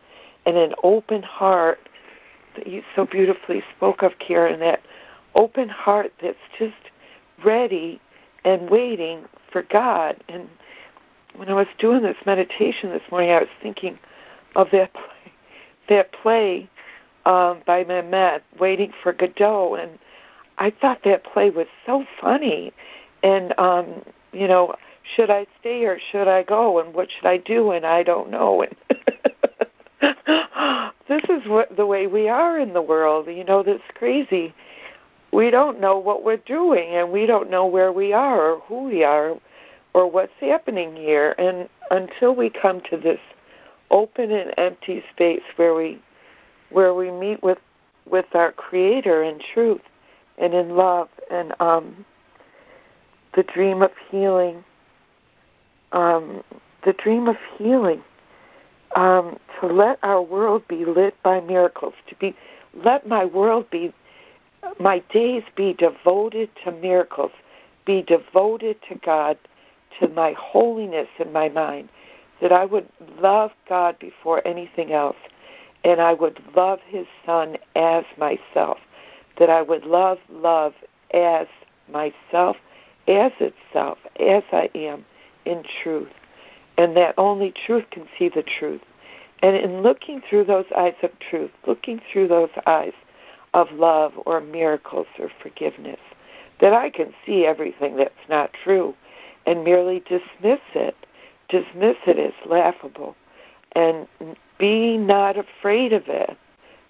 and an open heart that you so beautifully spoke of karen that open heart that's just ready and waiting for god and when i was doing this meditation this morning i was thinking of that play that play um, by Mamet, Waiting for Godot, and I thought that play was so funny. And um, you know, should I stay or should I go? And what should I do? And I don't know. And this is what the way we are in the world. You know, that's crazy. We don't know what we're doing, and we don't know where we are or who we are or what's happening here. And until we come to this open and empty space where we where we meet with with our creator in truth and in love and um the dream of healing um the dream of healing um to let our world be lit by miracles to be let my world be my days be devoted to miracles be devoted to god to my holiness in my mind that I would love God before anything else, and I would love His Son as myself, that I would love love as myself, as itself, as I am in truth, and that only truth can see the truth. And in looking through those eyes of truth, looking through those eyes of love or miracles or forgiveness, that I can see everything that's not true and merely dismiss it dismiss it as laughable and be not afraid of it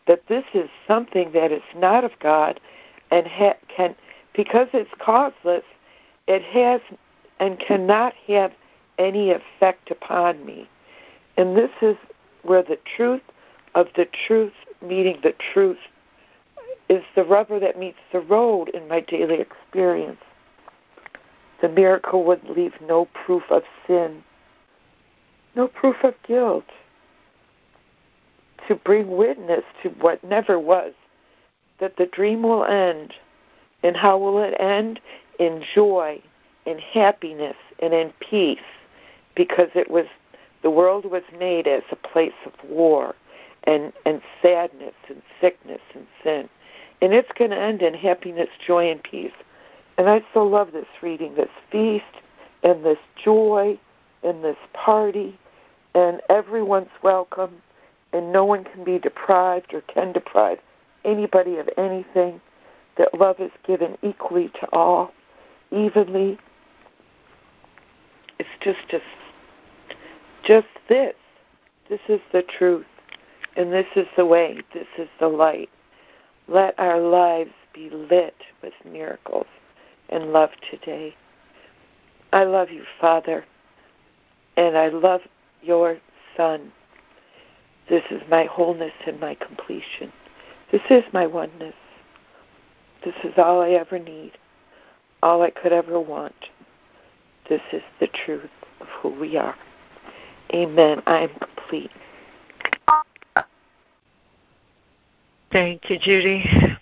that this is something that is not of God and ha- can because it's causeless it has and cannot have any effect upon me. And this is where the truth of the truth meeting the truth is the rubber that meets the road in my daily experience the miracle would leave no proof of sin no proof of guilt to bring witness to what never was, that the dream will end. And how will it end? In joy, in happiness, and in peace, because it was the world was made as a place of war and, and sadness and sickness and sin. And it's going to end in happiness, joy, and peace. And I so love this reading, this feast and this joy and this party and everyone's welcome, and no one can be deprived or can deprive anybody of anything. That love is given equally to all, evenly. It's just just just this. This is the truth, and this is the way. This is the light. Let our lives be lit with miracles and love today. I love you, Father, and I love your Son. This is my wholeness and my completion. This is my oneness. This is all I ever need, all I could ever want. This is the truth of who we are. Amen. I am complete. Thank you, Judy. It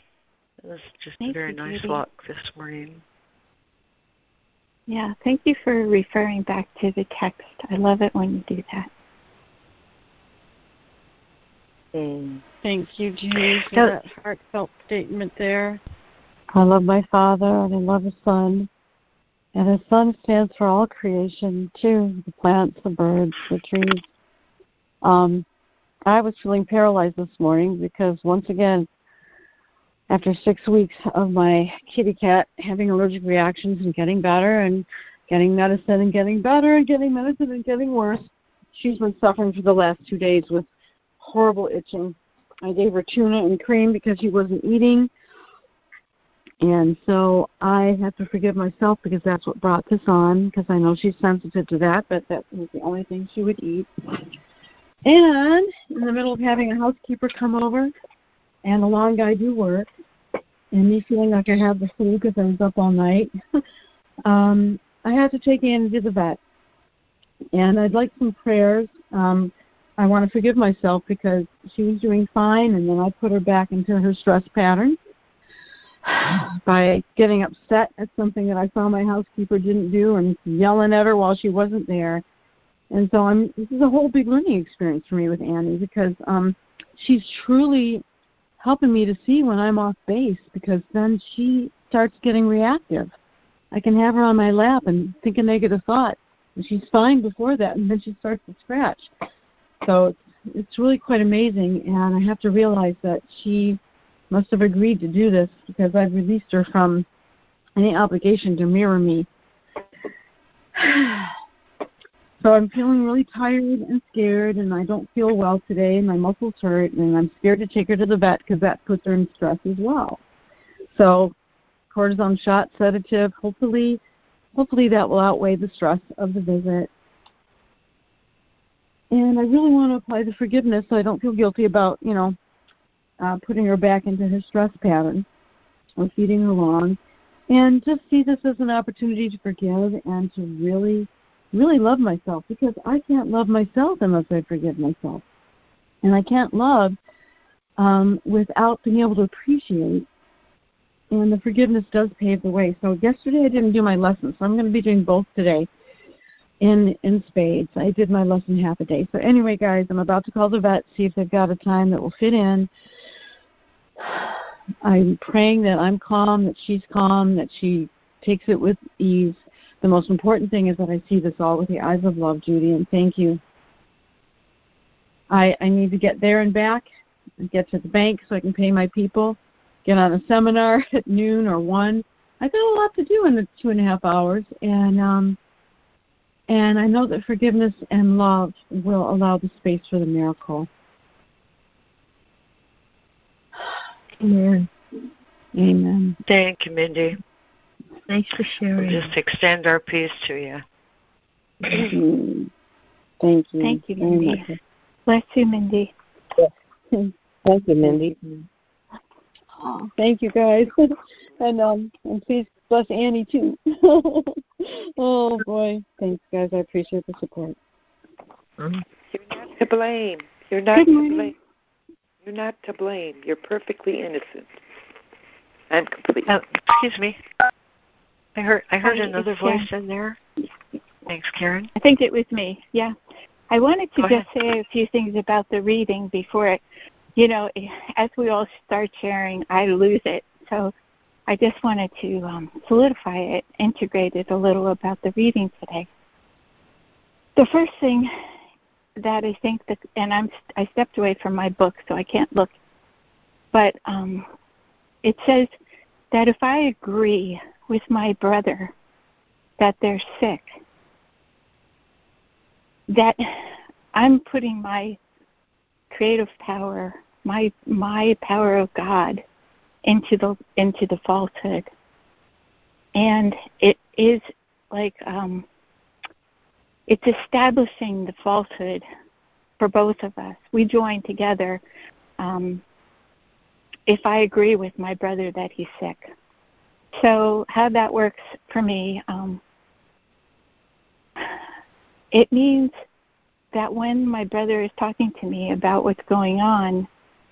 was just Thank a very you, nice Judy. walk this morning. Yeah, thank you for referring back to the text. I love it when you do that. Mm. Thank you, Judy, for So- that heartfelt statement there. I love my Father and I love His Son. And His Son stands for all creation, too the plants, the birds, the trees. Um, I was feeling paralyzed this morning because, once again, after six weeks of my kitty cat having allergic reactions and getting better and getting medicine and getting better and getting medicine and getting worse, she's been suffering for the last two days with horrible itching. I gave her tuna and cream because she wasn't eating. And so I had to forgive myself because that's what brought this on because I know she's sensitive to that, but that was the only thing she would eat. And in the middle of having a housekeeper come over and the long guy do work and me feeling like I had the flu because I was up all night, um, I had to take Annie to the vet. And I'd like some prayers. Um, I want to forgive myself because she was doing fine, and then I put her back into her stress pattern by getting upset at something that I saw my housekeeper didn't do and yelling at her while she wasn't there. And so I'm this is a whole big learning experience for me with Annie because um she's truly helping me to see when I'm off base because then she starts getting reactive. I can have her on my lap and think a negative thought, and she's fine before that, and then she starts to scratch. So it's, it's really quite amazing, and I have to realize that she must have agreed to do this because I've released her from any obligation to mirror me. So I'm feeling really tired and scared, and I don't feel well today, my muscles hurt, and I'm scared to take her to the vet because that puts her in stress as well. So cortisone shot, sedative, hopefully, hopefully that will outweigh the stress of the visit. And I really want to apply the forgiveness so I don't feel guilty about, you know, uh, putting her back into her stress pattern or feeding her wrong. And just see this as an opportunity to forgive and to really really love myself because I can't love myself unless I forgive myself. And I can't love um, without being able to appreciate. And the forgiveness does pave the way. So yesterday I didn't do my lesson, so I'm going to be doing both today in in spades. I did my lesson half a day. So anyway, guys, I'm about to call the vet, see if they've got a time that will fit in. I'm praying that I'm calm, that she's calm, that she takes it with ease, the most important thing is that I see this all with the eyes of love, Judy, and thank you. I, I need to get there and back, and get to the bank so I can pay my people, get on a seminar at noon or one. I've got a lot to do in the two and a half hours, and um, and I know that forgiveness and love will allow the space for the miracle. Amen. Amen. Thank you, Mindy. Thanks for sharing. We'll just extend our peace to you. Mm-hmm. Thank you. Thank you, Mindy. Bless you, Mindy. Thank you, Mindy. Oh, thank you, guys. and um, and please bless Annie too. oh boy, thanks, guys. I appreciate the support. You're not to blame. You're not Good to morning. blame. You're not to blame. You're perfectly innocent. I'm complete. Uh, excuse me. I heard I heard Hi, another voice Karen. in there. Thanks, Karen. I think it was me. Yeah. I wanted to Go just say a few things about the reading before it, you know, as we all start sharing, I lose it. So I just wanted to um, solidify it, integrate it a little about the reading today. The first thing that I think that, and I'm I stepped away from my book, so I can't look, but um, it says that if I agree with my brother that they're sick, that I'm putting my creative power, my my power of God into the into the falsehood. And it is like um it's establishing the falsehood for both of us. We join together um if I agree with my brother that he's sick. So how that works for me, um, it means that when my brother is talking to me about what's going on,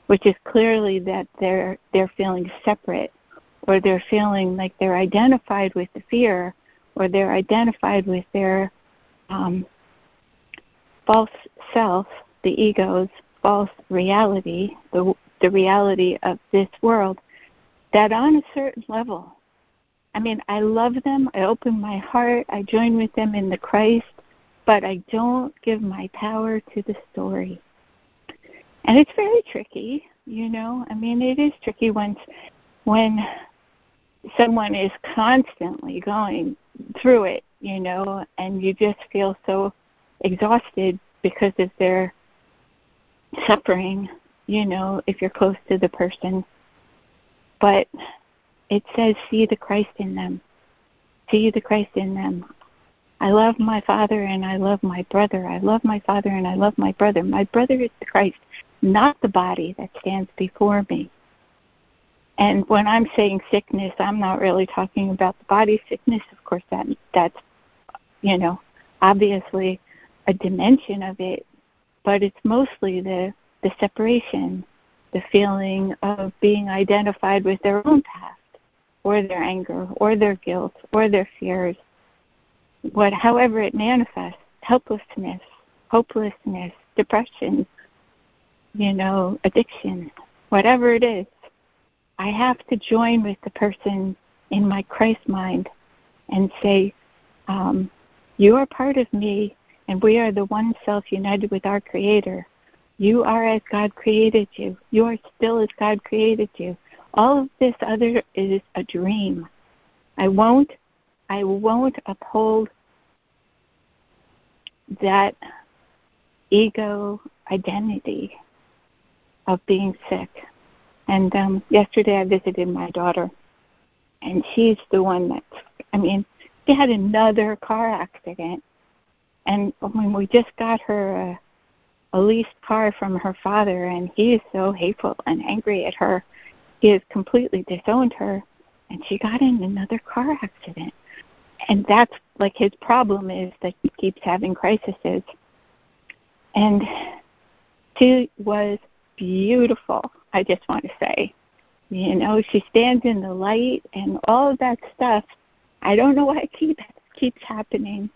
which is clearly that they're they're feeling separate, or they're feeling like they're identified with the fear, or they're identified with their um, false self, the ego's false reality, the the reality of this world, that on a certain level, I mean, I love them, I open my heart, I join with them in the Christ, but I don't give my power to the story. And it's very tricky, you know. I mean, it is tricky when when someone is constantly going through it, you know, and you just feel so exhausted because of their suffering, you know, if you're close to the person. But it says, see the Christ in them. See the Christ in them. I love my father and I love my brother. I love my father and I love my brother. My brother is the Christ, not the body that stands before me. And when I'm saying sickness, I'm not really talking about the body sickness. Of course, that that's you know obviously a dimension of it, but it's mostly the the separation, the feeling of being identified with their own past, or their anger, or their guilt, or their fears, what however it manifests, helplessness, hopelessness, depression, you know, addiction, whatever it is, I have to join with the person in my Christ mind and say, um, You are part of me, and we are the one self united with our Creator. You are as God created you. You are still as God created you. All of this other is a dream. I won't I won't uphold that ego identity of being sick. And um, yesterday I visited my daughter, and she's the one that, I mean, she had another car accident. And when we just got her a, a leased car from her father, and he is so hateful and angry at her, he has completely disowned her, and she got in another car accident. And that's like his problem is that he keeps having crises. And she was beautiful, I just want to say. You know, she stands in the light and all of that stuff. I don't know why it keeps keeps happening,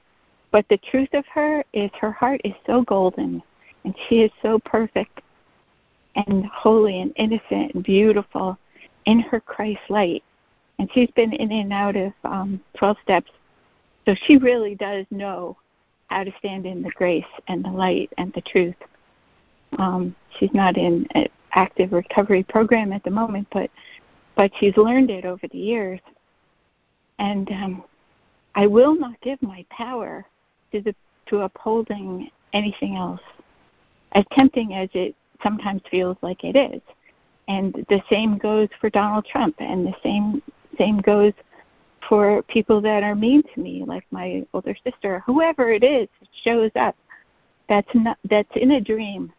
but the truth of her is her heart is so golden and she is so perfect and holy and innocent and beautiful in her Christ light. And she's been in and out of um, 12 steps. So she really does know how to stand in the grace and the light and the truth. Um, she's not in an active recovery program at the moment, but but she's learned it over the years. And um, I will not give my power to the to upholding anything else, as tempting as it sometimes feels like it is. And the same goes for Donald Trump, and the same same goes for people that are mean to me, like my older sister, whoever it is, shows up. That's not that's in a dream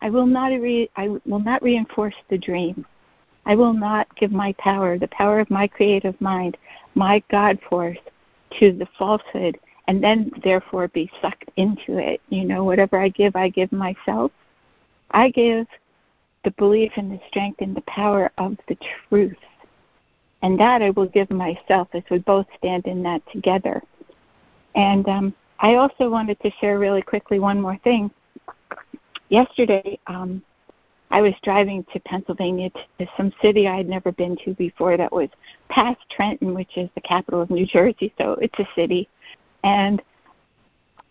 I will not re- I will not reinforce the dream. I will not give my power, the power of my creative mind, my God force, to the falsehood, and then therefore be sucked into it. You know, whatever I give, I give myself. I give the belief and the strength and the power of the truth. And that I will give myself as we both stand in that together. And um, I also wanted to share really quickly one more thing yesterday um, I was driving to Pennsylvania to some city I had never been to before that was past Trenton, which is the capital of New Jersey, so it's a city. And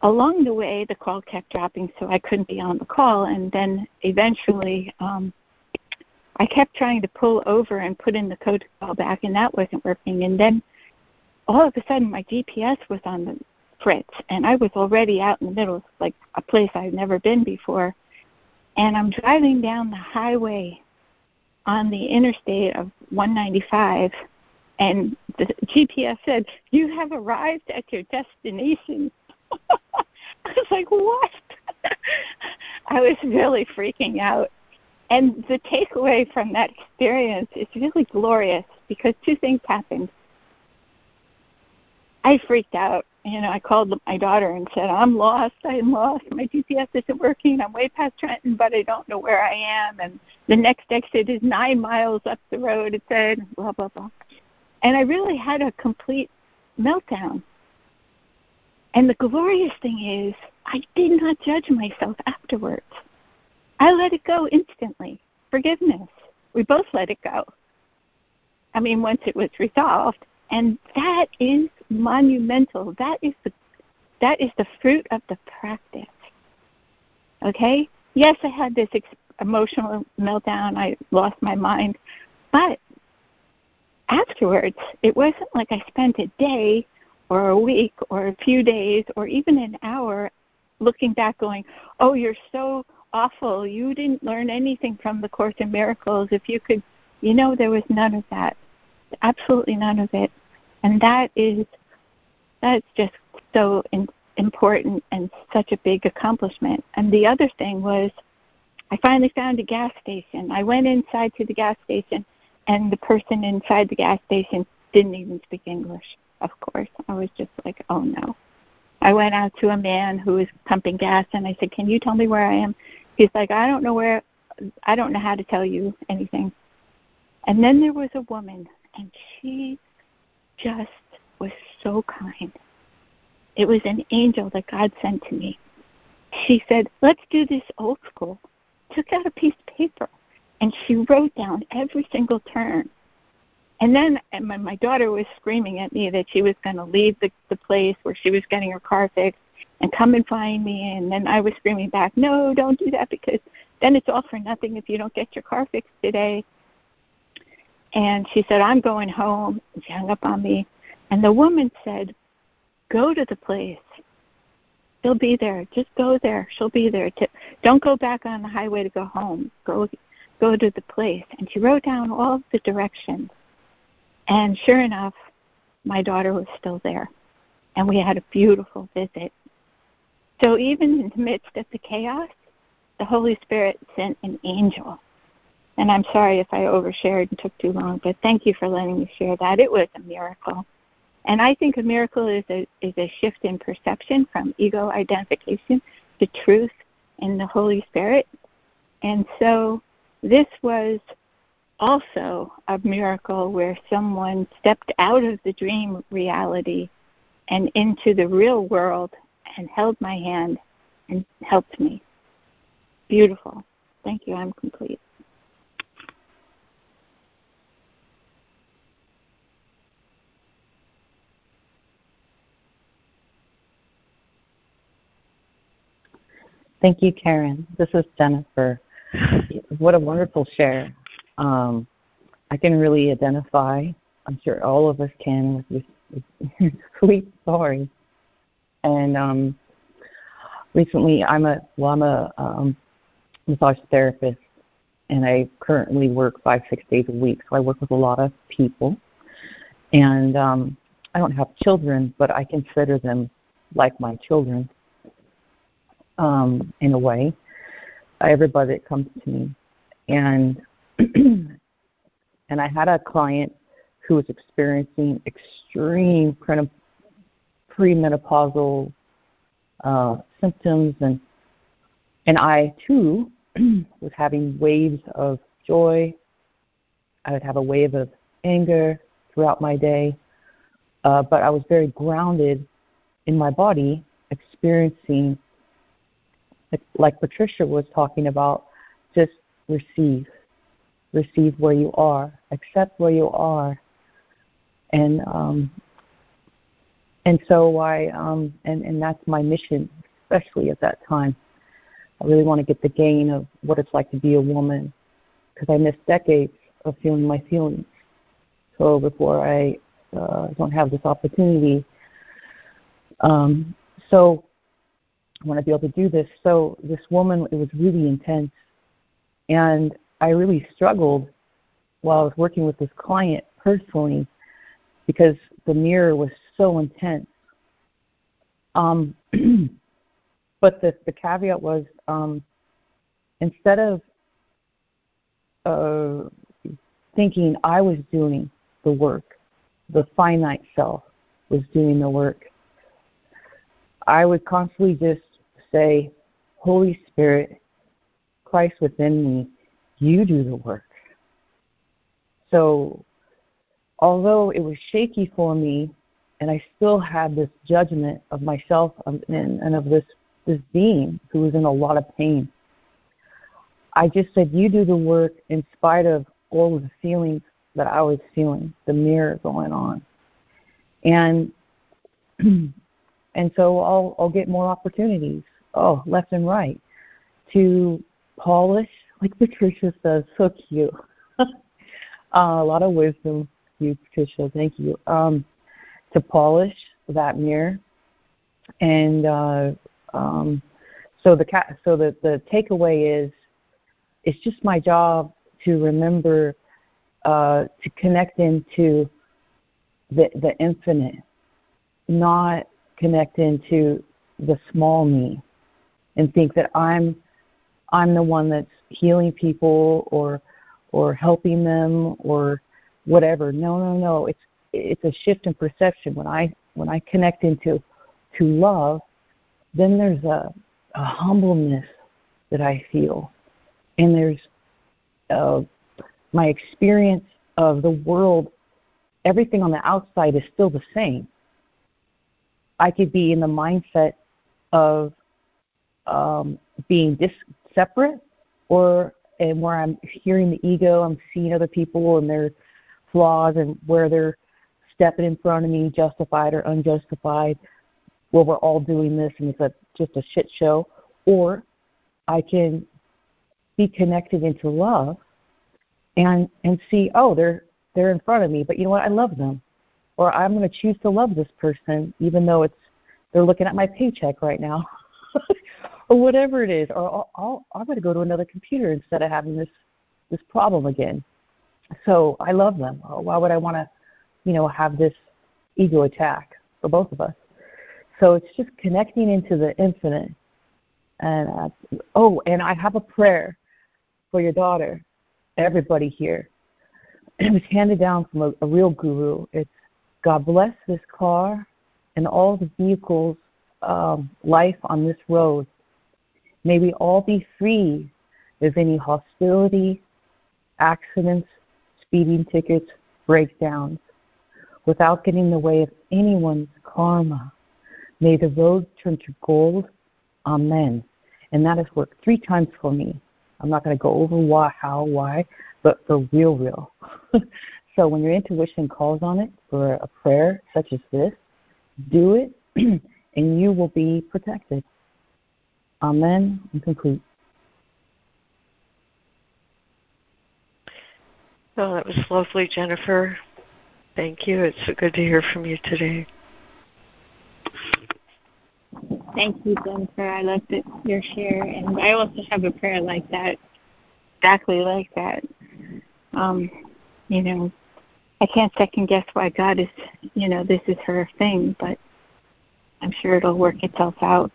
along the way, the call kept dropping, so I couldn't be on the call. And then eventually, um, I kept trying to pull over and put in the code to call back, and that wasn't working. And then all of a sudden, my GPS was on the fritz, and I was already out in the middle, like a place I've never been before and I'm driving down the highway on the interstate of 195 and the GPS said, You have arrived at your destination. I was like, What? I was really freaking out. And the takeaway from that experience is really glorious because two things happened. I freaked out you know, I called my daughter and said, I'm lost. I'm lost. My GPS isn't working. I'm way past Trenton, but I don't know where I am. And the next exit is nine miles up the road, it said, blah, blah, blah. And I really had a complete meltdown. And the glorious thing is, I did not judge myself afterwards. I let it go instantly. Forgiveness. We both let it go. I mean, once it was resolved. And that is monumental. That is the that is the fruit of the practice. Okay? Yes, I had this ex- emotional meltdown. I lost my mind. But afterwards, it wasn't like I spent a day or a week or a few days or even an hour looking back going, oh, you're so awful. You didn't learn anything from the Course in Miracles. If you could, you know, there was none of that. Absolutely none of it and that is that's just so in, important and such a big accomplishment. And the other thing was, I finally found a gas station. I went inside to the gas station, and the person inside the gas station didn't even speak English. Of course, I was just like, oh no. I went out to a man who was pumping gas and I said, Can you tell me where I am? He's like, I don't know where I don't know how to tell you anything. And then there was a woman and she just was so kind. It was an angel that God sent to me. She said, Let's do this old school. Took out a piece of paper and she wrote down every single turn. And then and my, my daughter was screaming at me that she was going to leave the, the place where she was getting her car fixed and come and find me. And then I was screaming back, no, don't do that because then it's all for nothing if you don't get your car fixed today. And she said, I'm going home. And she hung up on me. And the woman said, go to the place. She'll be there. Just go there. She'll be there. To, don't go back on the highway to go home. Go go to the place. And she wrote down all of the directions. And sure enough, my daughter was still there. And we had a beautiful visit. So even in the midst of the chaos, the Holy Spirit sent an angel. And I'm sorry if I overshared and took too long, but thank you for letting me share that. It was a miracle. And I think a miracle is a is a shift in perception from ego identification to truth in the Holy Spirit. And so this was also a miracle where someone stepped out of the dream reality and into the real world and held my hand and helped me. Beautiful. Thank you. I'm complete. Thank you, Karen. This is Jennifer. What a wonderful share. Um, I can really identify, I'm sure all of us can, with this, sweet story. And um, recently, I'm a well, I'm a um, massage therapist, and I currently work five six days a week. So I work with a lot of people, and um, I don't have children, but I consider them like my children um, in a way. Everybody that comes to me, and and I had a client who was experiencing extreme premenopausal uh, symptoms, and and I too was having waves of joy. I would have a wave of anger throughout my day, uh, but I was very grounded in my body, experiencing, like Patricia was talking about, just receive, receive where you are, accept where you are, and um, and so I um, and and that's my mission, especially at that time. I really want to get the gain of what it's like to be a woman, because I missed decades of feeling my feelings. So before I uh, don't have this opportunity, um, so I want to be able to do this. So this woman, it was really intense, and I really struggled while I was working with this client personally because the mirror was so intense. Um, but the, the caveat was um, instead of uh, thinking I was doing the work, the finite self was doing the work, I would constantly just say, Holy Spirit, Christ within me, you do the work. So, although it was shaky for me, and I still had this judgment of myself and, of this this being who was in a lot of pain. I just said, You do the work in spite of all of the feelings that I was feeling, the mirror going on. And and so I'll I'll get more opportunities, oh, left and right, to polish, like Patricia says, so cute. uh, a lot of wisdom, you Patricia, thank you. Um, to polish that mirror and uh, um, so the so the the takeaway is, it's just my job to remember uh, to connect into the the infinite, not connect into the small me, and think that I'm I'm the one that's healing people or or helping them or whatever. No, no, no. It's it's a shift in perception when I when I connect into to love, then there's a, a humbleness that I feel. And there's uh, my experience of the world, everything on the outside is still the same. I could be in the mindset of um, being dis- separate, or and where I'm hearing the ego, I'm seeing other people and their flaws and where they're stepping in front of me, justified or unjustified. Well, we're all doing this and it's a, just a shit show. Or I can be connected into love and and see, oh, they're they're in front of me, but you know what? I love them. Or I'm going to choose to love this person even though it's they're looking at my paycheck right now. or whatever it is, or I'll, I'll, I'm going to go to another computer instead of having this this problem again. So I love them. Why would I want to, you know, have this ego attack for both of us? So it's just connecting into the infinite. And uh, oh, and I have a prayer for your daughter, everybody here. It was handed down from a, a real guru. It's God bless this car and all the vehicles, um, life on this road May we all be free of any hostility, accidents, speeding tickets, breakdowns, without getting in the way of anyone's karma. May the road turn to gold. Amen. And that has worked three times for me. I'm not going to go over why, how, why, but for real, real. so when your intuition calls on it for a prayer such as this, do it, and you will be protected. Amen and complete. Oh, that was lovely, Jennifer. Thank you. It's so good to hear from you today. Thank you, Jennifer. I loved it, your share. And I also have a prayer like that, exactly like that. Um, you know, I can't second guess why God is, you know, this is her thing, but I'm sure it'll work itself out.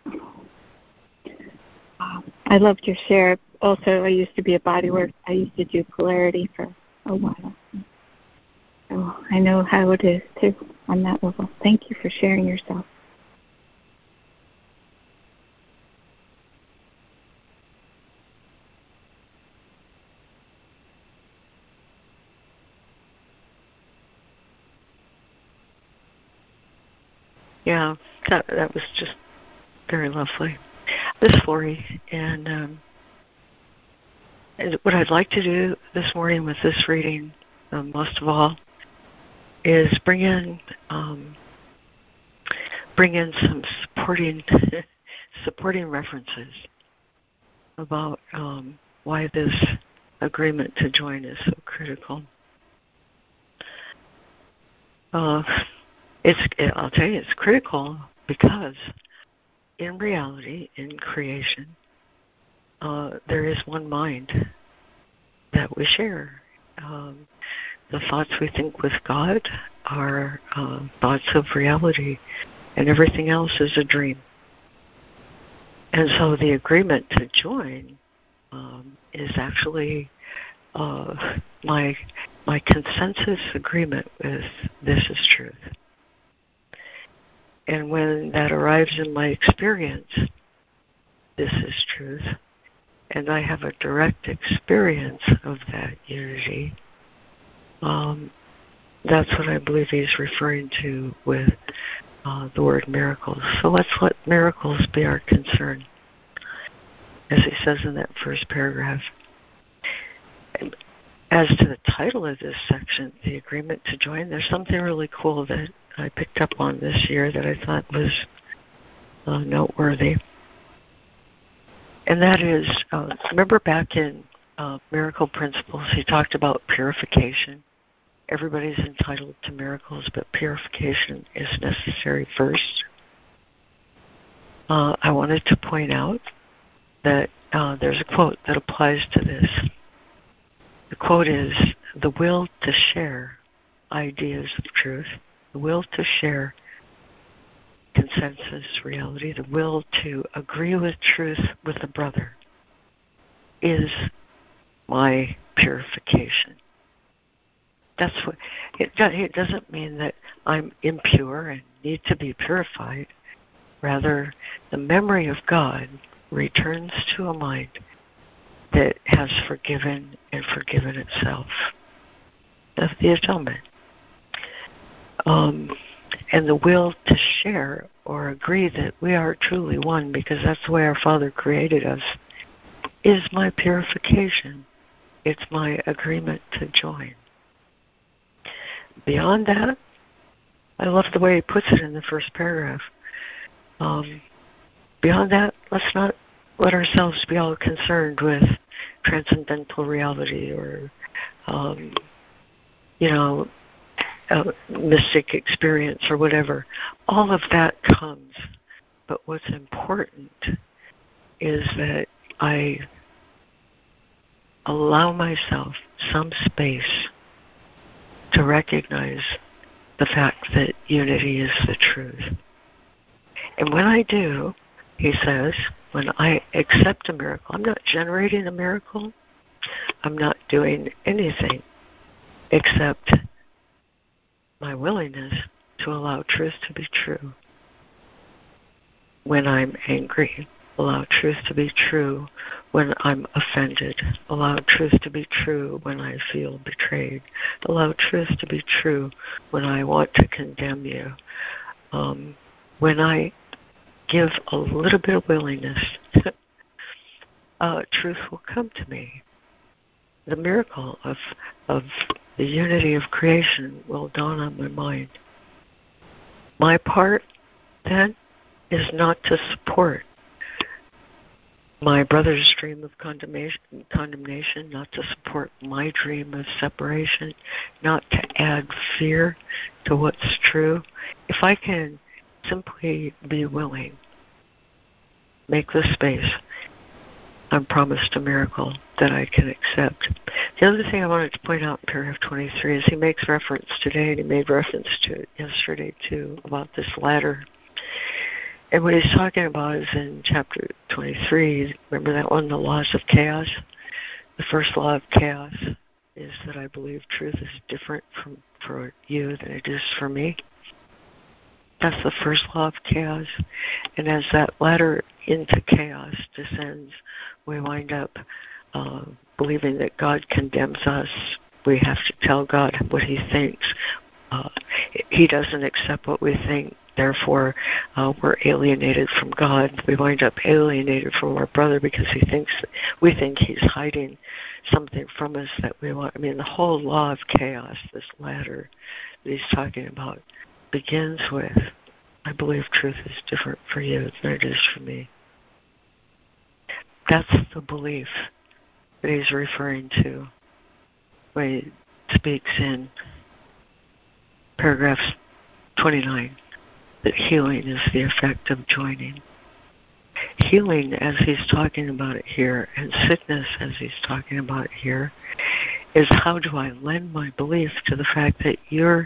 I loved your share. Also, I used to be a bodywork. I used to do polarity for a while. So I know how it is too on that level. Thank you for sharing yourself. Yeah, that that was just very lovely. This is and um, what I'd like to do this morning with this reading, um, most of all, is bring in um, bring in some supporting supporting references about um, why this agreement to join is so critical. Uh, it's I'll tell you it's critical because in reality, in creation, uh, there is one mind that we share. Um, the thoughts we think with God are uh, thoughts of reality, and everything else is a dream. And so the agreement to join um, is actually uh, my my consensus agreement with this is truth. And when that arrives in my experience, this is truth. And I have a direct experience of that unity. Um, that's what I believe he's referring to with uh, the word miracles. So let's let miracles be our concern, as he says in that first paragraph. As to the title of this section, the agreement to join, there's something really cool that I picked up on this year that I thought was uh, noteworthy. And that is, uh, remember back in uh, Miracle Principles, he talked about purification. Everybody's entitled to miracles, but purification is necessary first. Uh, I wanted to point out that uh, there's a quote that applies to this. The quote is The will to share ideas of truth the will to share consensus reality, the will to agree with truth with a brother is my purification. That's what it, it doesn't mean that I'm impure and need to be purified. Rather, the memory of God returns to a mind that has forgiven and forgiven itself. That's the atonement. Um, and the will to share or agree that we are truly one because that's the way our Father created us is my purification. It's my agreement to join. Beyond that, I love the way he puts it in the first paragraph. Um, beyond that, let's not let ourselves be all concerned with transcendental reality or, um, you know, a mystic experience or whatever. All of that comes. But what's important is that I allow myself some space to recognize the fact that unity is the truth. And when I do, he says, when I accept a miracle, I'm not generating a miracle, I'm not doing anything except my willingness to allow truth to be true. When I'm angry, allow truth to be true when I'm offended. Allow truth to be true when I feel betrayed. Allow truth to be true when I want to condemn you. Um, when I give a little bit of willingness, uh, truth will come to me. The miracle of of the unity of creation will dawn on my mind. My part then is not to support my brother's dream of condemnation, condemnation, not to support my dream of separation, not to add fear to what's true. If I can simply be willing, make the space, I'm promised a miracle that I can accept. The other thing I wanted to point out in paragraph 23 is he makes reference today, and he made reference to it yesterday too, about this ladder and what he's talking about is in chapter 23. Remember that one, the laws of chaos? The first law of chaos is that I believe truth is different from for you than it is for me. That's the first law of chaos. And as that ladder into chaos descends, we wind up uh, believing that God condemns us. We have to tell God what He thinks. Uh, he doesn't accept what we think therefore uh, we're alienated from God. We wind up alienated from our brother because he thinks we think he's hiding something from us that we want. I mean, the whole law of chaos, this ladder that he's talking about, begins with, "I believe truth is different for you than it is for me." That's the belief that he's referring to when he speaks in paragraph 29 that healing is the effect of joining. Healing, as he's talking about it here, and sickness, as he's talking about it here, is how do I lend my belief to the fact that you're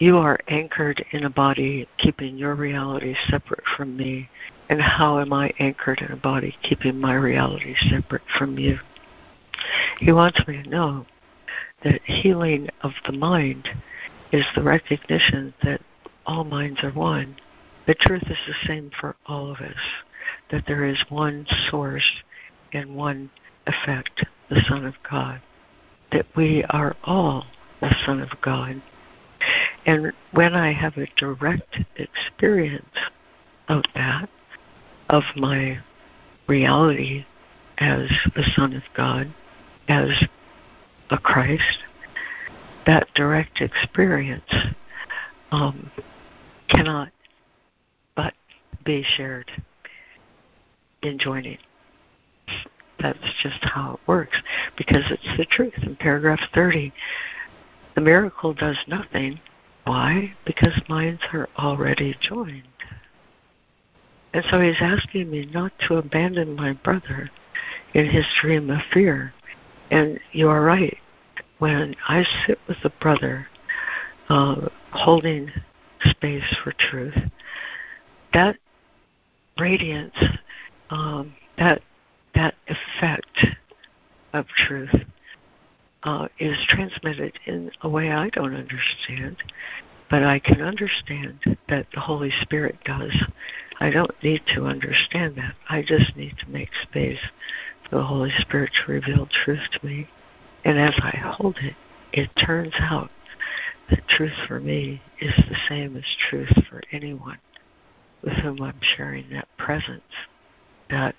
you are anchored in a body keeping your reality separate from me and how am I anchored in a body keeping my reality separate from you? He wants me to know that healing of the mind is the recognition that all minds are one. The truth is the same for all of us, that there is one source and one effect, the Son of God, that we are all the Son of God. And when I have a direct experience of that, of my reality as the Son of God, as a Christ, that direct experience um, cannot but be shared in joining. That's just how it works because it's the truth. In paragraph 30, the miracle does nothing. Why? Because minds are already joined. And so he's asking me not to abandon my brother in his dream of fear. And you are right. When I sit with a brother uh, holding space for truth. That radiance, um, that that effect of truth uh, is transmitted in a way I don't understand, but I can understand that the Holy Spirit does. I don't need to understand that. I just need to make space for the Holy Spirit to reveal truth to me. And as I hold it, it turns out that truth for me is the same as truth for anyone with whom I'm sharing that presence, that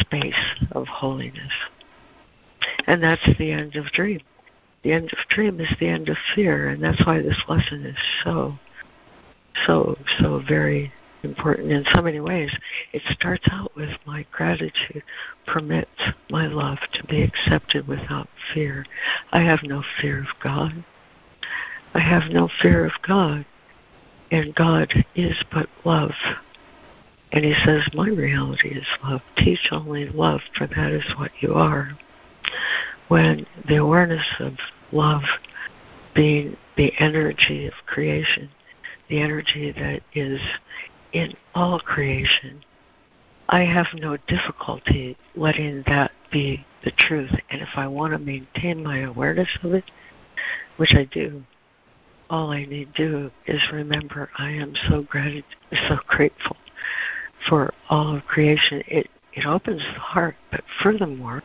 space of holiness. And that's the end of dream. The end of dream is the end of fear, and that's why this lesson is so, so, so very important in so many ways. It starts out with my gratitude permits my love to be accepted without fear. I have no fear of God. I have no fear of God. And God is but love. And he says, My reality is love. Teach only love, for that is what you are. When the awareness of love being the energy of creation, the energy that is in all creation, I have no difficulty letting that be the truth. And if I want to maintain my awareness of it, which I do, all I need to do is remember I am so gratitude, so grateful for all of creation. It it opens the heart, but furthermore,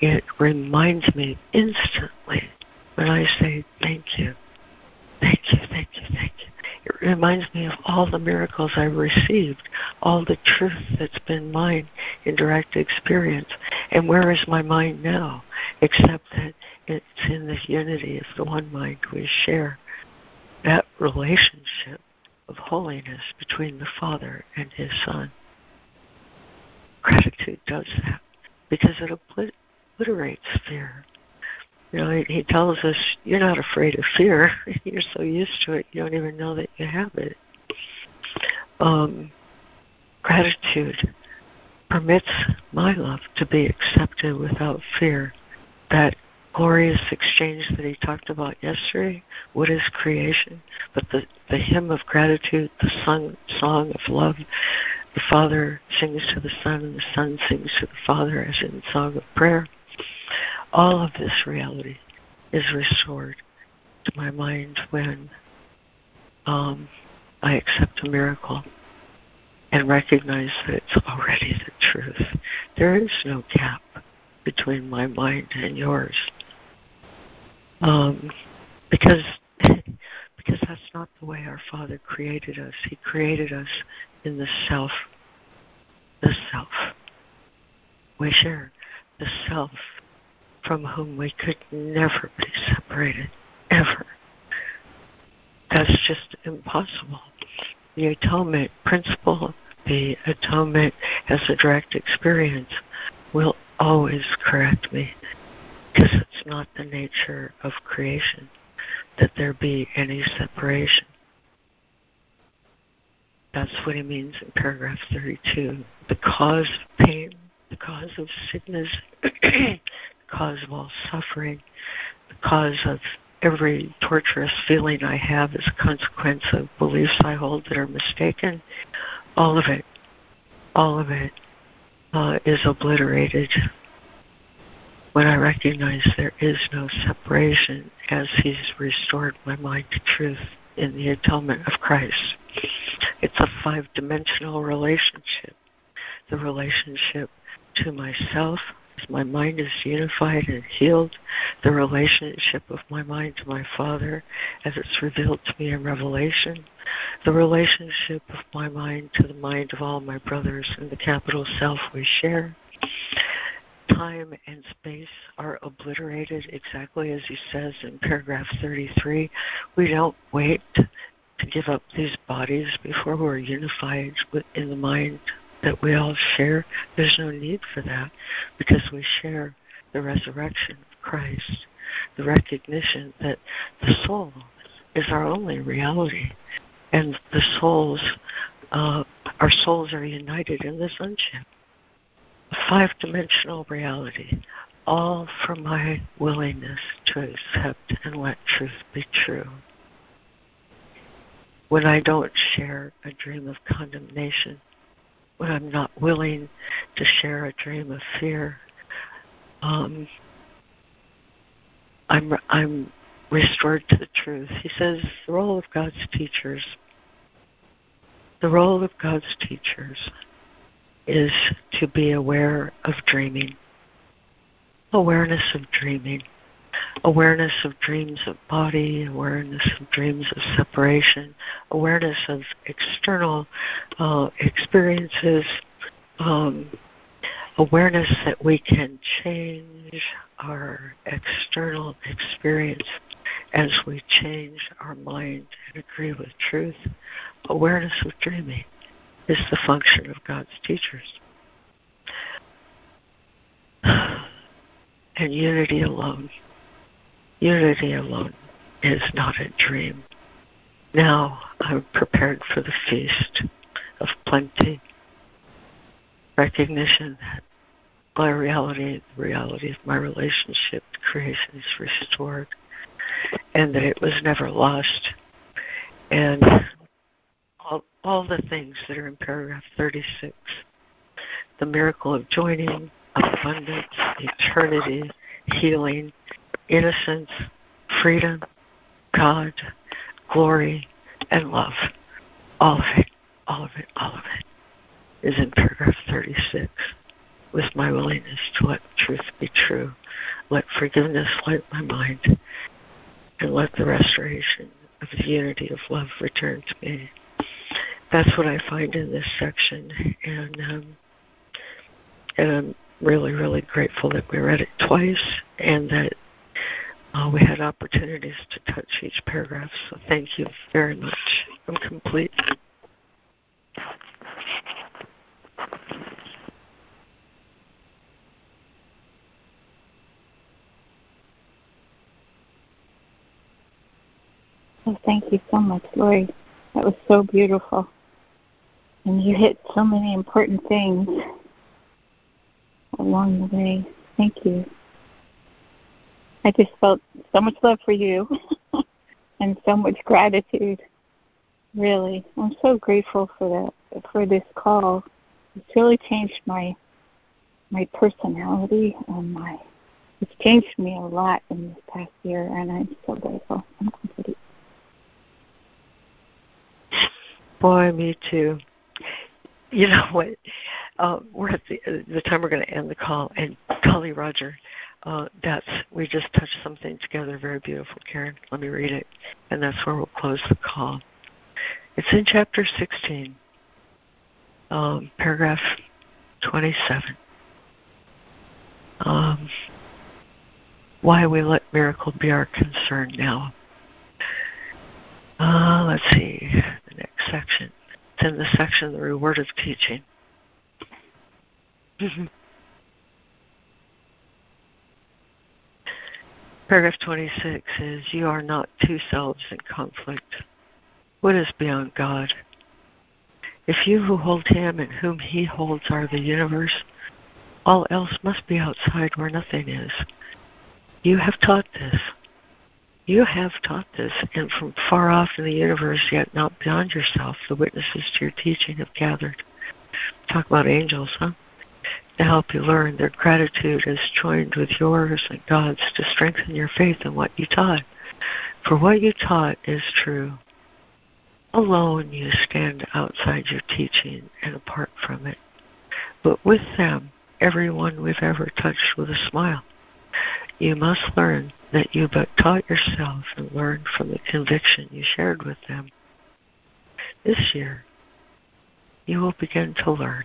it reminds me instantly when I say thank you, thank you, thank you, thank you. It reminds me of all the miracles I've received, all the truth that's been mine in direct experience. And where is my mind now? Except that it's in the unity of the one mind we share. That relationship of holiness between the Father and His Son. Gratitude does that because it obliterates fear. You know, he, tells us you're not afraid of fear. you're so used to it, you don't even know that you have it. Um, gratitude permits my love to be accepted without fear. That glorious exchange that he talked about yesterday. What is creation? But the, the hymn of gratitude, the song, song of love, the Father sings to the Son, and the Son sings to the Father, as in song of prayer. All of this reality is restored to my mind when um, I accept a miracle and recognize that it's already the truth. There is no gap between my mind and yours um, because because that's not the way our Father created us. He created us in the self, the self. We share the self from whom we could never be separated, ever. That's just impossible. The atonement principle, the atonement as a direct experience, will always correct me because it's not the nature of creation that there be any separation. That's what he means in paragraph 32. The cause of pain, the cause of sickness, the cause of all suffering, the cause of every torturous feeling I have as a consequence of beliefs I hold that are mistaken, all of it, all of it uh, is obliterated when I recognize there is no separation as He's restored my mind to truth in the atonement of Christ. It's a five dimensional relationship. The relationship to myself, as my mind is unified and healed, the relationship of my mind to my Father as it's revealed to me in Revelation, the relationship of my mind to the mind of all my brothers in the capital self we share, time and space are obliterated exactly as he says in paragraph 33. We don't wait to give up these bodies before we're unified in the mind that we all share. There's no need for that because we share the resurrection of Christ, the recognition that the soul is our only reality, and the souls, uh, our souls are united in the sonship five dimensional reality, all for my willingness to accept and let truth be true. When I don't share a dream of condemnation, when I'm not willing to share a dream of fear, um, I'm I'm restored to the truth. He says the role of God's teachers, the role of God's teachers is to be aware of dreaming, awareness of dreaming, awareness of dreams of body, awareness of dreams of separation, awareness of external uh, experiences, um, awareness that we can change our external experience as we change our mind and agree with truth. Awareness of dreaming is the function of God's teachers. And unity alone, unity alone is not a dream. Now I'm prepared for the feast of plenty. Recognition that my reality, the reality of my relationship to creation is restored, and that it was never lost. And all, the things that are in paragraph 36 the miracle of joining, abundance, eternity, healing, innocence, freedom, God, glory, and love. All of it, all of it, all of it is in paragraph 36 with my willingness to let truth be true, let forgiveness light my mind, and let the restoration of the unity of love return to me. That's what I find in this section, and um, and I'm really, really grateful that we read it twice and that uh, we had opportunities to touch each paragraph. So thank you very much. I'm complete. Well, thank you so much, Laurie. That was so beautiful. And you hit so many important things along the way. Thank you. I just felt so much love for you and so much gratitude. Really, I'm so grateful for that for this call. It's really changed my my personality and my it's changed me a lot in this past year, and I'm so grateful. I'm complete. Boy, me too. You know what? Uh, we're at the, the time we're going to end the call, and Golly Roger, uh, that's we just touched something together, very beautiful, Karen. Let me read it, and that's where we'll close the call. It's in chapter 16, um, paragraph 27. Um, why we let miracle be our concern now. Uh, let's see, the next section. It's in the section, the reward of teaching. Mm-hmm. Paragraph 26 is You are not two selves in conflict. What is beyond God? If you who hold Him and whom He holds are the universe, all else must be outside where nothing is. You have taught this. You have taught this, and from far off in the universe, yet not beyond yourself, the witnesses to your teaching have gathered. Talk about angels, huh? To help you learn, their gratitude is joined with yours and God's to strengthen your faith in what you taught. For what you taught is true. Alone you stand outside your teaching and apart from it. But with them, everyone we've ever touched with a smile. You must learn that you but taught yourself and learned from the conviction you shared with them. This year, you will begin to learn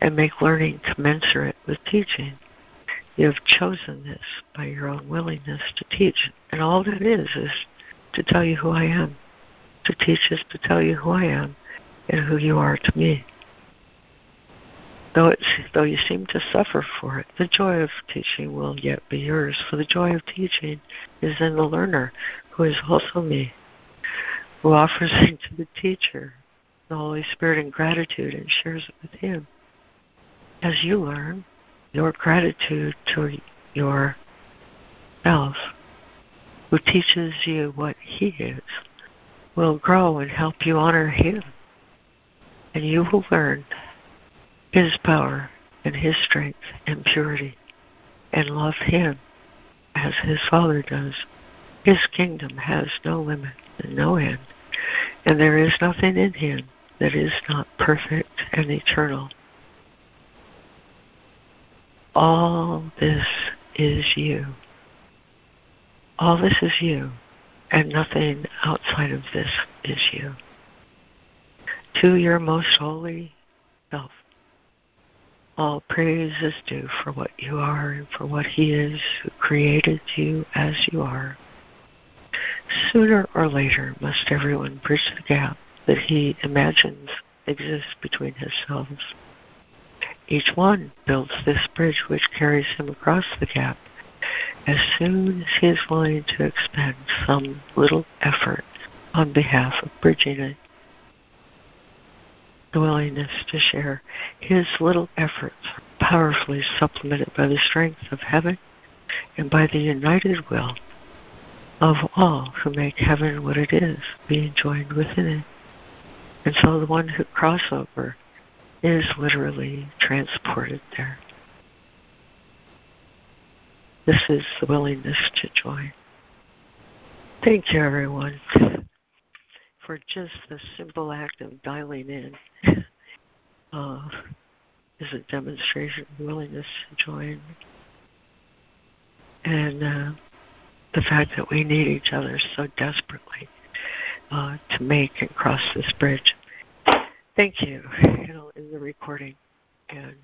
and make learning commensurate with teaching. You have chosen this by your own willingness to teach, and all that is is to tell you who I am. To teach is to tell you who I am and who you are to me though it though you seem to suffer for it, the joy of teaching will yet be yours. For the joy of teaching is in the learner, who is also me, who offers it to the teacher, the Holy Spirit in gratitude and shares it with him. As you learn, your gratitude to yourself, who teaches you what he is, will grow and help you honor him. And you will learn his power and His strength and purity and love Him as His Father does. His kingdom has no limit and no end, and there is nothing in him that is not perfect and eternal. All this is you. All this is you, and nothing outside of this is you. To your most holy self, all praise is due for what you are and for what He is who created you as you are. Sooner or later must everyone bridge the gap that he imagines exists between his selves. Each one builds this bridge which carries him across the gap as soon as he is willing to expend some little effort on behalf of bridging it. The willingness to share his little efforts powerfully supplemented by the strength of heaven and by the united will of all who make heaven what it is, being joined within it. And so the one who crosses over is literally transported there. This is the willingness to join. Thank you, everyone, for just the simple act of dialing in. Uh, is a demonstration of willingness to join. And uh, the fact that we need each other so desperately uh, to make and cross this bridge. Thank you. It'll in the recording and